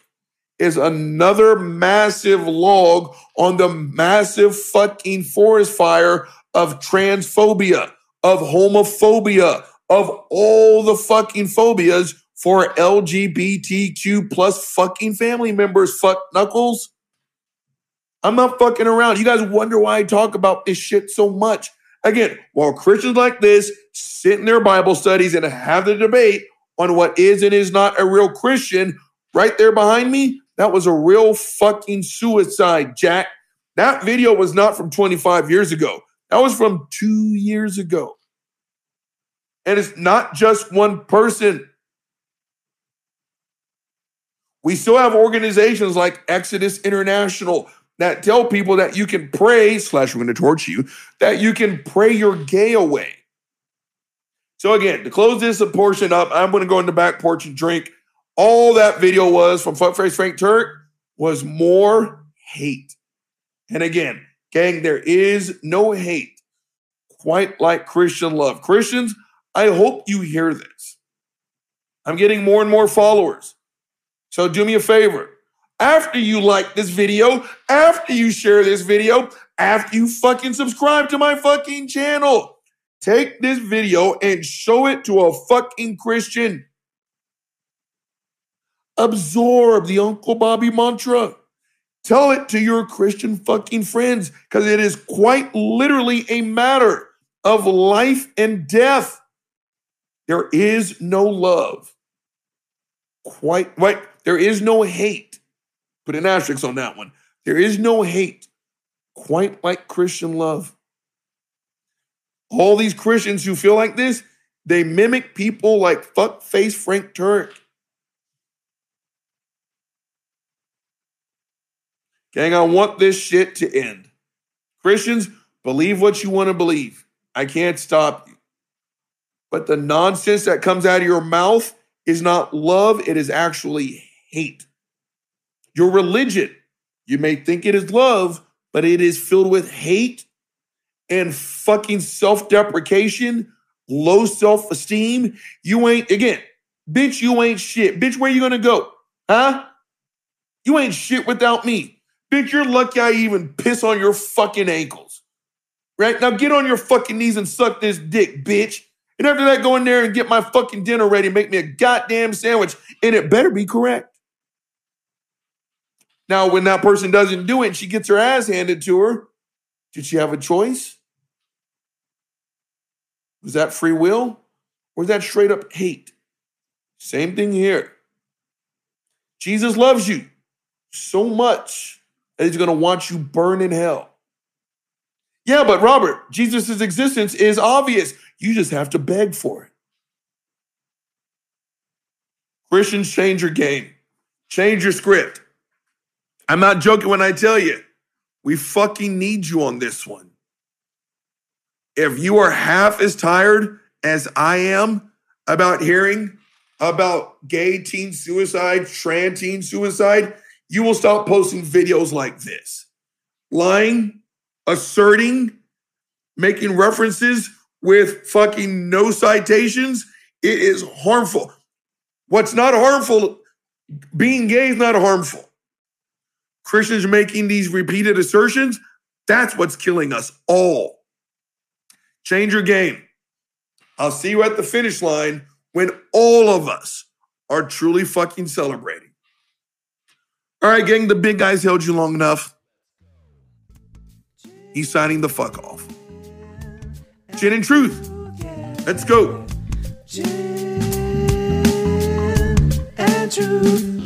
[SPEAKER 1] is another massive log on the massive fucking forest fire of transphobia, of homophobia, of all the fucking phobias for LGBTQ plus fucking family members, fuck knuckles. I'm not fucking around. You guys wonder why I talk about this shit so much. Again, while Christians like this sit in their Bible studies and have the debate on what is and is not a real Christian, right there behind me, that was a real fucking suicide, Jack. That video was not from 25 years ago. That was from two years ago. And it's not just one person. We still have organizations like Exodus International that tell people that you can pray, slash, we're going to torch you, that you can pray your gay away. So, again, to close this portion up, I'm going to go in the back porch and drink. All that video was from Fuckface Frank Turk was more hate. And again, gang, there is no hate quite like Christian love. Christians, I hope you hear this. I'm getting more and more followers. So do me a favor. After you like this video, after you share this video, after you fucking subscribe to my fucking channel, take this video and show it to a fucking Christian. Absorb the Uncle Bobby mantra. Tell it to your Christian fucking friends because it is quite literally a matter of life and death. There is no love. Quite right. There is no hate. Put an asterisk on that one. There is no hate quite like Christian love. All these Christians who feel like this, they mimic people like fuckface Frank Turk. Gang, I want this shit to end. Christians, believe what you want to believe. I can't stop you. But the nonsense that comes out of your mouth is not love, it is actually hate. Your religion, you may think it is love, but it is filled with hate and fucking self deprecation, low self esteem. You ain't, again, bitch, you ain't shit. Bitch, where you gonna go? Huh? You ain't shit without me. Bitch, you're lucky I even piss on your fucking ankles. Right? Now get on your fucking knees and suck this dick, bitch. And after that, go in there and get my fucking dinner ready, make me a goddamn sandwich, and it better be correct. Now, when that person doesn't do it she gets her ass handed to her, did she have a choice? Was that free will? Or is that straight up hate? Same thing here. Jesus loves you so much that he's going to want you burn in hell. Yeah, but Robert, Jesus' existence is obvious. You just have to beg for it. Christians, change your game, change your script. I'm not joking when I tell you, we fucking need you on this one. If you are half as tired as I am about hearing about gay teen suicide, trans teen suicide, you will stop posting videos like this. Lying, asserting, making references with fucking no citations. It is harmful. What's not harmful, being gay is not harmful. Christians making these repeated assertions, that's what's killing us all. Change your game. I'll see you at the finish line when all of us are truly fucking celebrating. All right, gang, the big guys held you long enough. He's signing the fuck off. Gin and truth. Let's go.
[SPEAKER 3] Gin and truth.